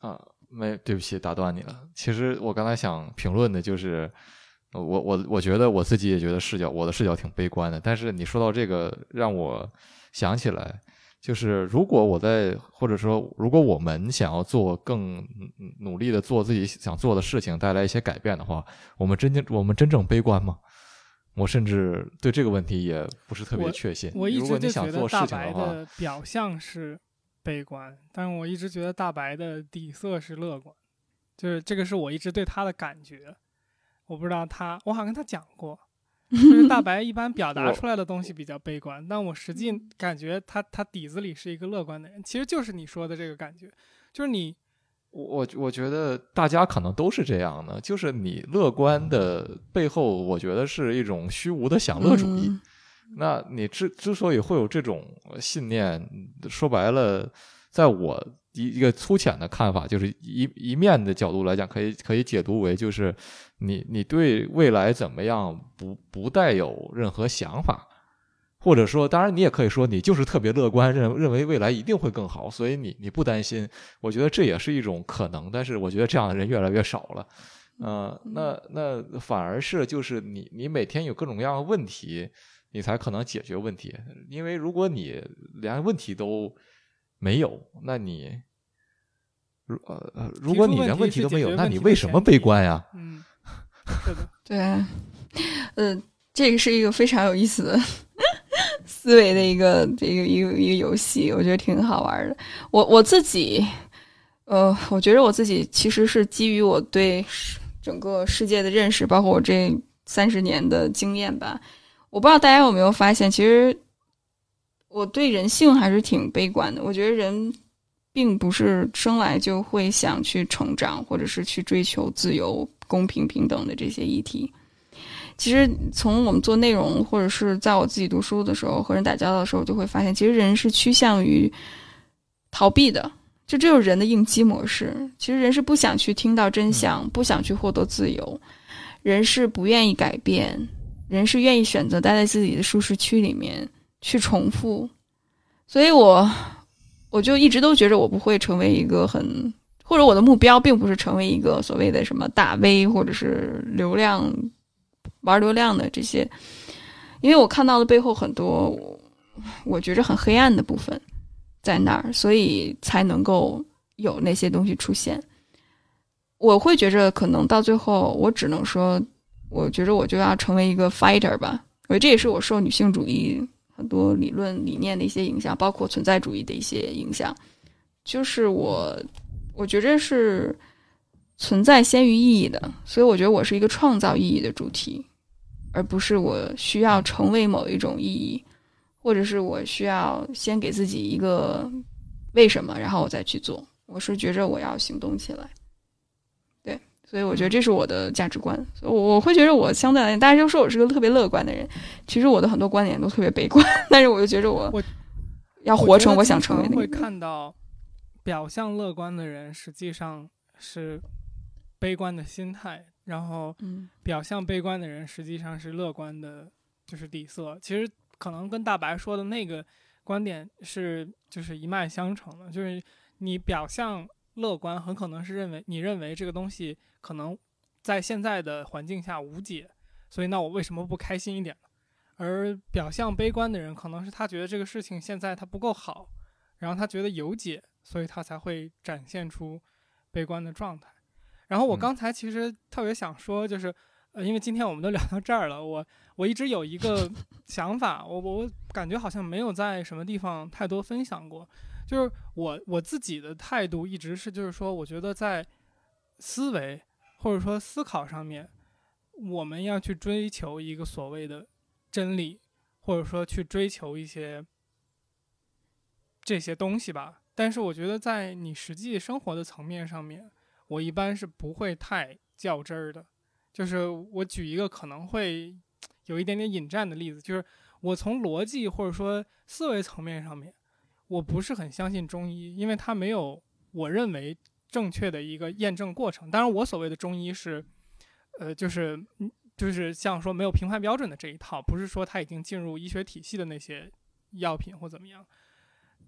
啊，没对不起打断你了。其实我刚才想评论的就是。我我我觉得我自己也觉得视角，我的视角挺悲观的。但是你说到这个，让我想起来，就是如果我在，或者说如果我们想要做更努力的做自己想做的事情，带来一些改变的话，我们真正我们真正悲观吗？我甚至对这个问题也不是特别确信。我一直就觉得大白的表象是悲观，但我一直觉得大白的底色是乐观，就是这个是我一直对他的感觉。我不知道他，我好像跟他讲过，就是大白一般表达出来的东西比较悲观，但我实际感觉他他底子里是一个乐观的人，其实就是你说的这个感觉，就是你，我我觉得大家可能都是这样的，就是你乐观的背后，我觉得是一种虚无的享乐主义。那你之之所以会有这种信念，说白了，在我一一个粗浅的看法，就是一一面的角度来讲，可以可以解读为就是。你你对未来怎么样不不带有任何想法，或者说，当然你也可以说你就是特别乐观，认认为未来一定会更好，所以你你不担心。我觉得这也是一种可能，但是我觉得这样的人越来越少了。嗯，那那反而是就是你你每天有各种各样的问题，你才可能解决问题。因为如果你连问题都没有，那你如呃如果你连问题都没有，那你为什么悲观呀？嗯。对的，对，呃，这个是一个非常有意思的思维的一个这个一个一个游戏，我觉得挺好玩的。我我自己，呃，我觉得我自己其实是基于我对整个世界的认识，包括我这三十年的经验吧。我不知道大家有没有发现，其实我对人性还是挺悲观的。我觉得人并不是生来就会想去成长，或者是去追求自由。公平平等的这些议题，其实从我们做内容，或者是在我自己读书的时候和人打交道的时候，就会发现，其实人是趋向于逃避的，就这就是人的应激模式。其实人是不想去听到真相，不想去获得自由，人是不愿意改变，人是愿意选择待在自己的舒适区里面去重复。所以我我就一直都觉着我不会成为一个很。或者我的目标并不是成为一个所谓的什么大 V，或者是流量玩流量的这些，因为我看到的背后很多，我觉着很黑暗的部分在那儿，所以才能够有那些东西出现。我会觉着可能到最后，我只能说，我觉着我就要成为一个 fighter 吧。我觉得这也是我受女性主义很多理论理念的一些影响，包括存在主义的一些影响，就是我。我觉着是存在先于意义的，所以我觉得我是一个创造意义的主题，而不是我需要成为某一种意义，或者是我需要先给自己一个为什么，然后我再去做。我是觉着我要行动起来，对，所以我觉得这是我的价值观。我我会觉得我相对来讲，大家都说我是个特别乐观的人，其实我的很多观点都特别悲观，但是我就觉着我要活成我想成为那个。会看到。表象乐观的人实际上是悲观的心态，然后表象悲观的人实际上是乐观的，就是底色。其实可能跟大白说的那个观点是就是一脉相承的，就是你表象乐观，很可能是认为你认为这个东西可能在现在的环境下无解，所以那我为什么不开心一点呢？而表象悲观的人，可能是他觉得这个事情现在他不够好，然后他觉得有解。所以他才会展现出悲观的状态。然后我刚才其实特别想说，就是呃，因为今天我们都聊到这儿了，我我一直有一个 想法，我我感觉好像没有在什么地方太多分享过。就是我我自己的态度一直是，就是说，我觉得在思维或者说思考上面，我们要去追求一个所谓的真理，或者说去追求一些这些东西吧。但是我觉得，在你实际生活的层面上面，我一般是不会太较真儿的。就是我举一个可能会有一点点引战的例子，就是我从逻辑或者说思维层面上面，我不是很相信中医，因为它没有我认为正确的一个验证过程。当然，我所谓的中医是，呃，就是就是像说没有评判标准的这一套，不是说它已经进入医学体系的那些药品或怎么样。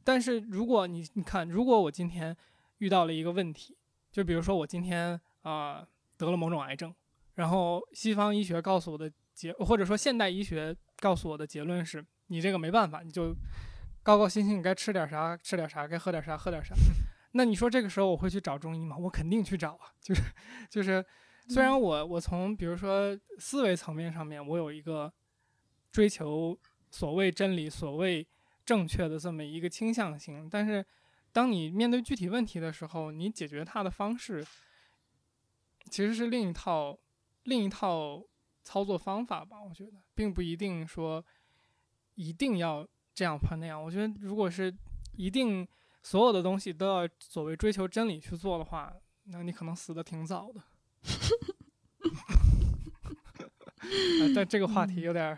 但是如果你你看，如果我今天遇到了一个问题，就比如说我今天啊得了某种癌症，然后西方医学告诉我的结，或者说现代医学告诉我的结论是，你这个没办法，你就高高兴兴该吃点啥吃点啥，该喝点啥喝点啥。那你说这个时候我会去找中医吗？我肯定去找啊，就是就是，虽然我我从比如说思维层面上面，我有一个追求所谓真理、所谓正确的这么一个倾向性，但是当你面对具体问题的时候，你解决它的方式其实是另一套另一套操作方法吧。我觉得并不一定说一定要这样或那样。我觉得如果是一定。所有的东西都要所谓追求真理去做的话，那你可能死的挺早的。但这个话题有点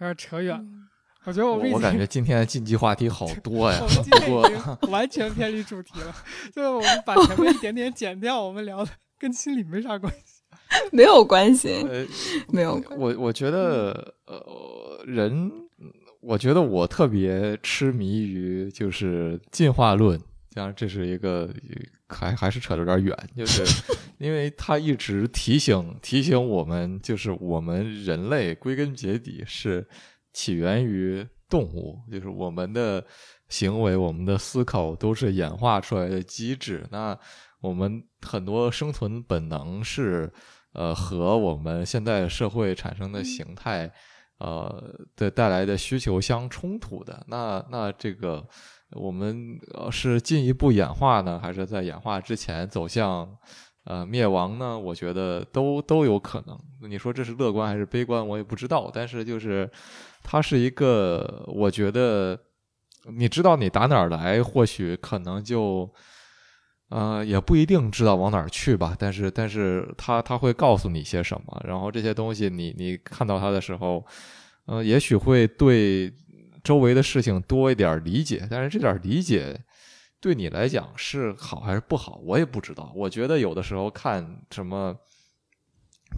有点扯远了。我觉得我们我感觉今天的禁忌话题好 多呀，我们今天已经完全偏离主题了。就是我们把前面一点点剪掉，我们聊的跟心理没啥关系，没有关系，没有。我我觉得呃人。我觉得我特别痴迷于就是进化论，当然这是一个还还是扯得有点远，就是因为他一直提醒提醒我们，就是我们人类归根结底是起源于动物，就是我们的行为、我们的思考都是演化出来的机制。那我们很多生存本能是呃和我们现在社会产生的形态。呃的带来的需求相冲突的，那那这个我们是进一步演化呢，还是在演化之前走向呃灭亡呢？我觉得都都有可能。你说这是乐观还是悲观，我也不知道。但是就是它是一个，我觉得你知道你打哪儿来，或许可能就。呃，也不一定知道往哪儿去吧，但是，但是他他会告诉你些什么，然后这些东西你你看到他的时候，呃，也许会对周围的事情多一点理解，但是这点理解对你来讲是好还是不好，我也不知道。我觉得有的时候看什么，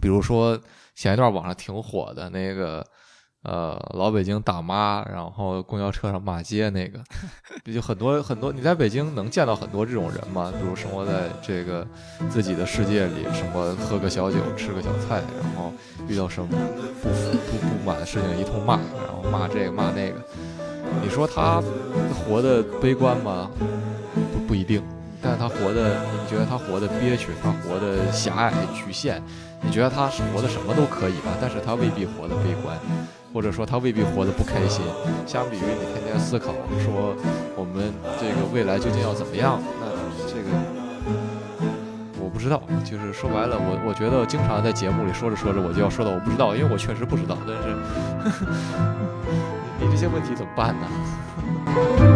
比如说前一段网上挺火的那个。呃，老北京大妈，然后公交车上骂街那个，就很多很多。你在北京能见到很多这种人吗？比如生活在这个自己的世界里，什么喝个小酒，吃个小菜，然后遇到什么不不不满的事情一通骂，然后骂这个骂那个。你说他活的悲观吗？不不一定。但是他活的，你觉得他活的憋屈，他活的狭隘局限？你觉得他活的什么都可以吧？但是他未必活的悲观。或者说他未必活得不开心，相比于你天天思考说我们这个未来究竟要怎么样，那这个我不知道。就是说白了，我我觉得经常在节目里说着说着，我就要说到我不知道，因为我确实不知道。但是 你这些问题怎么办呢？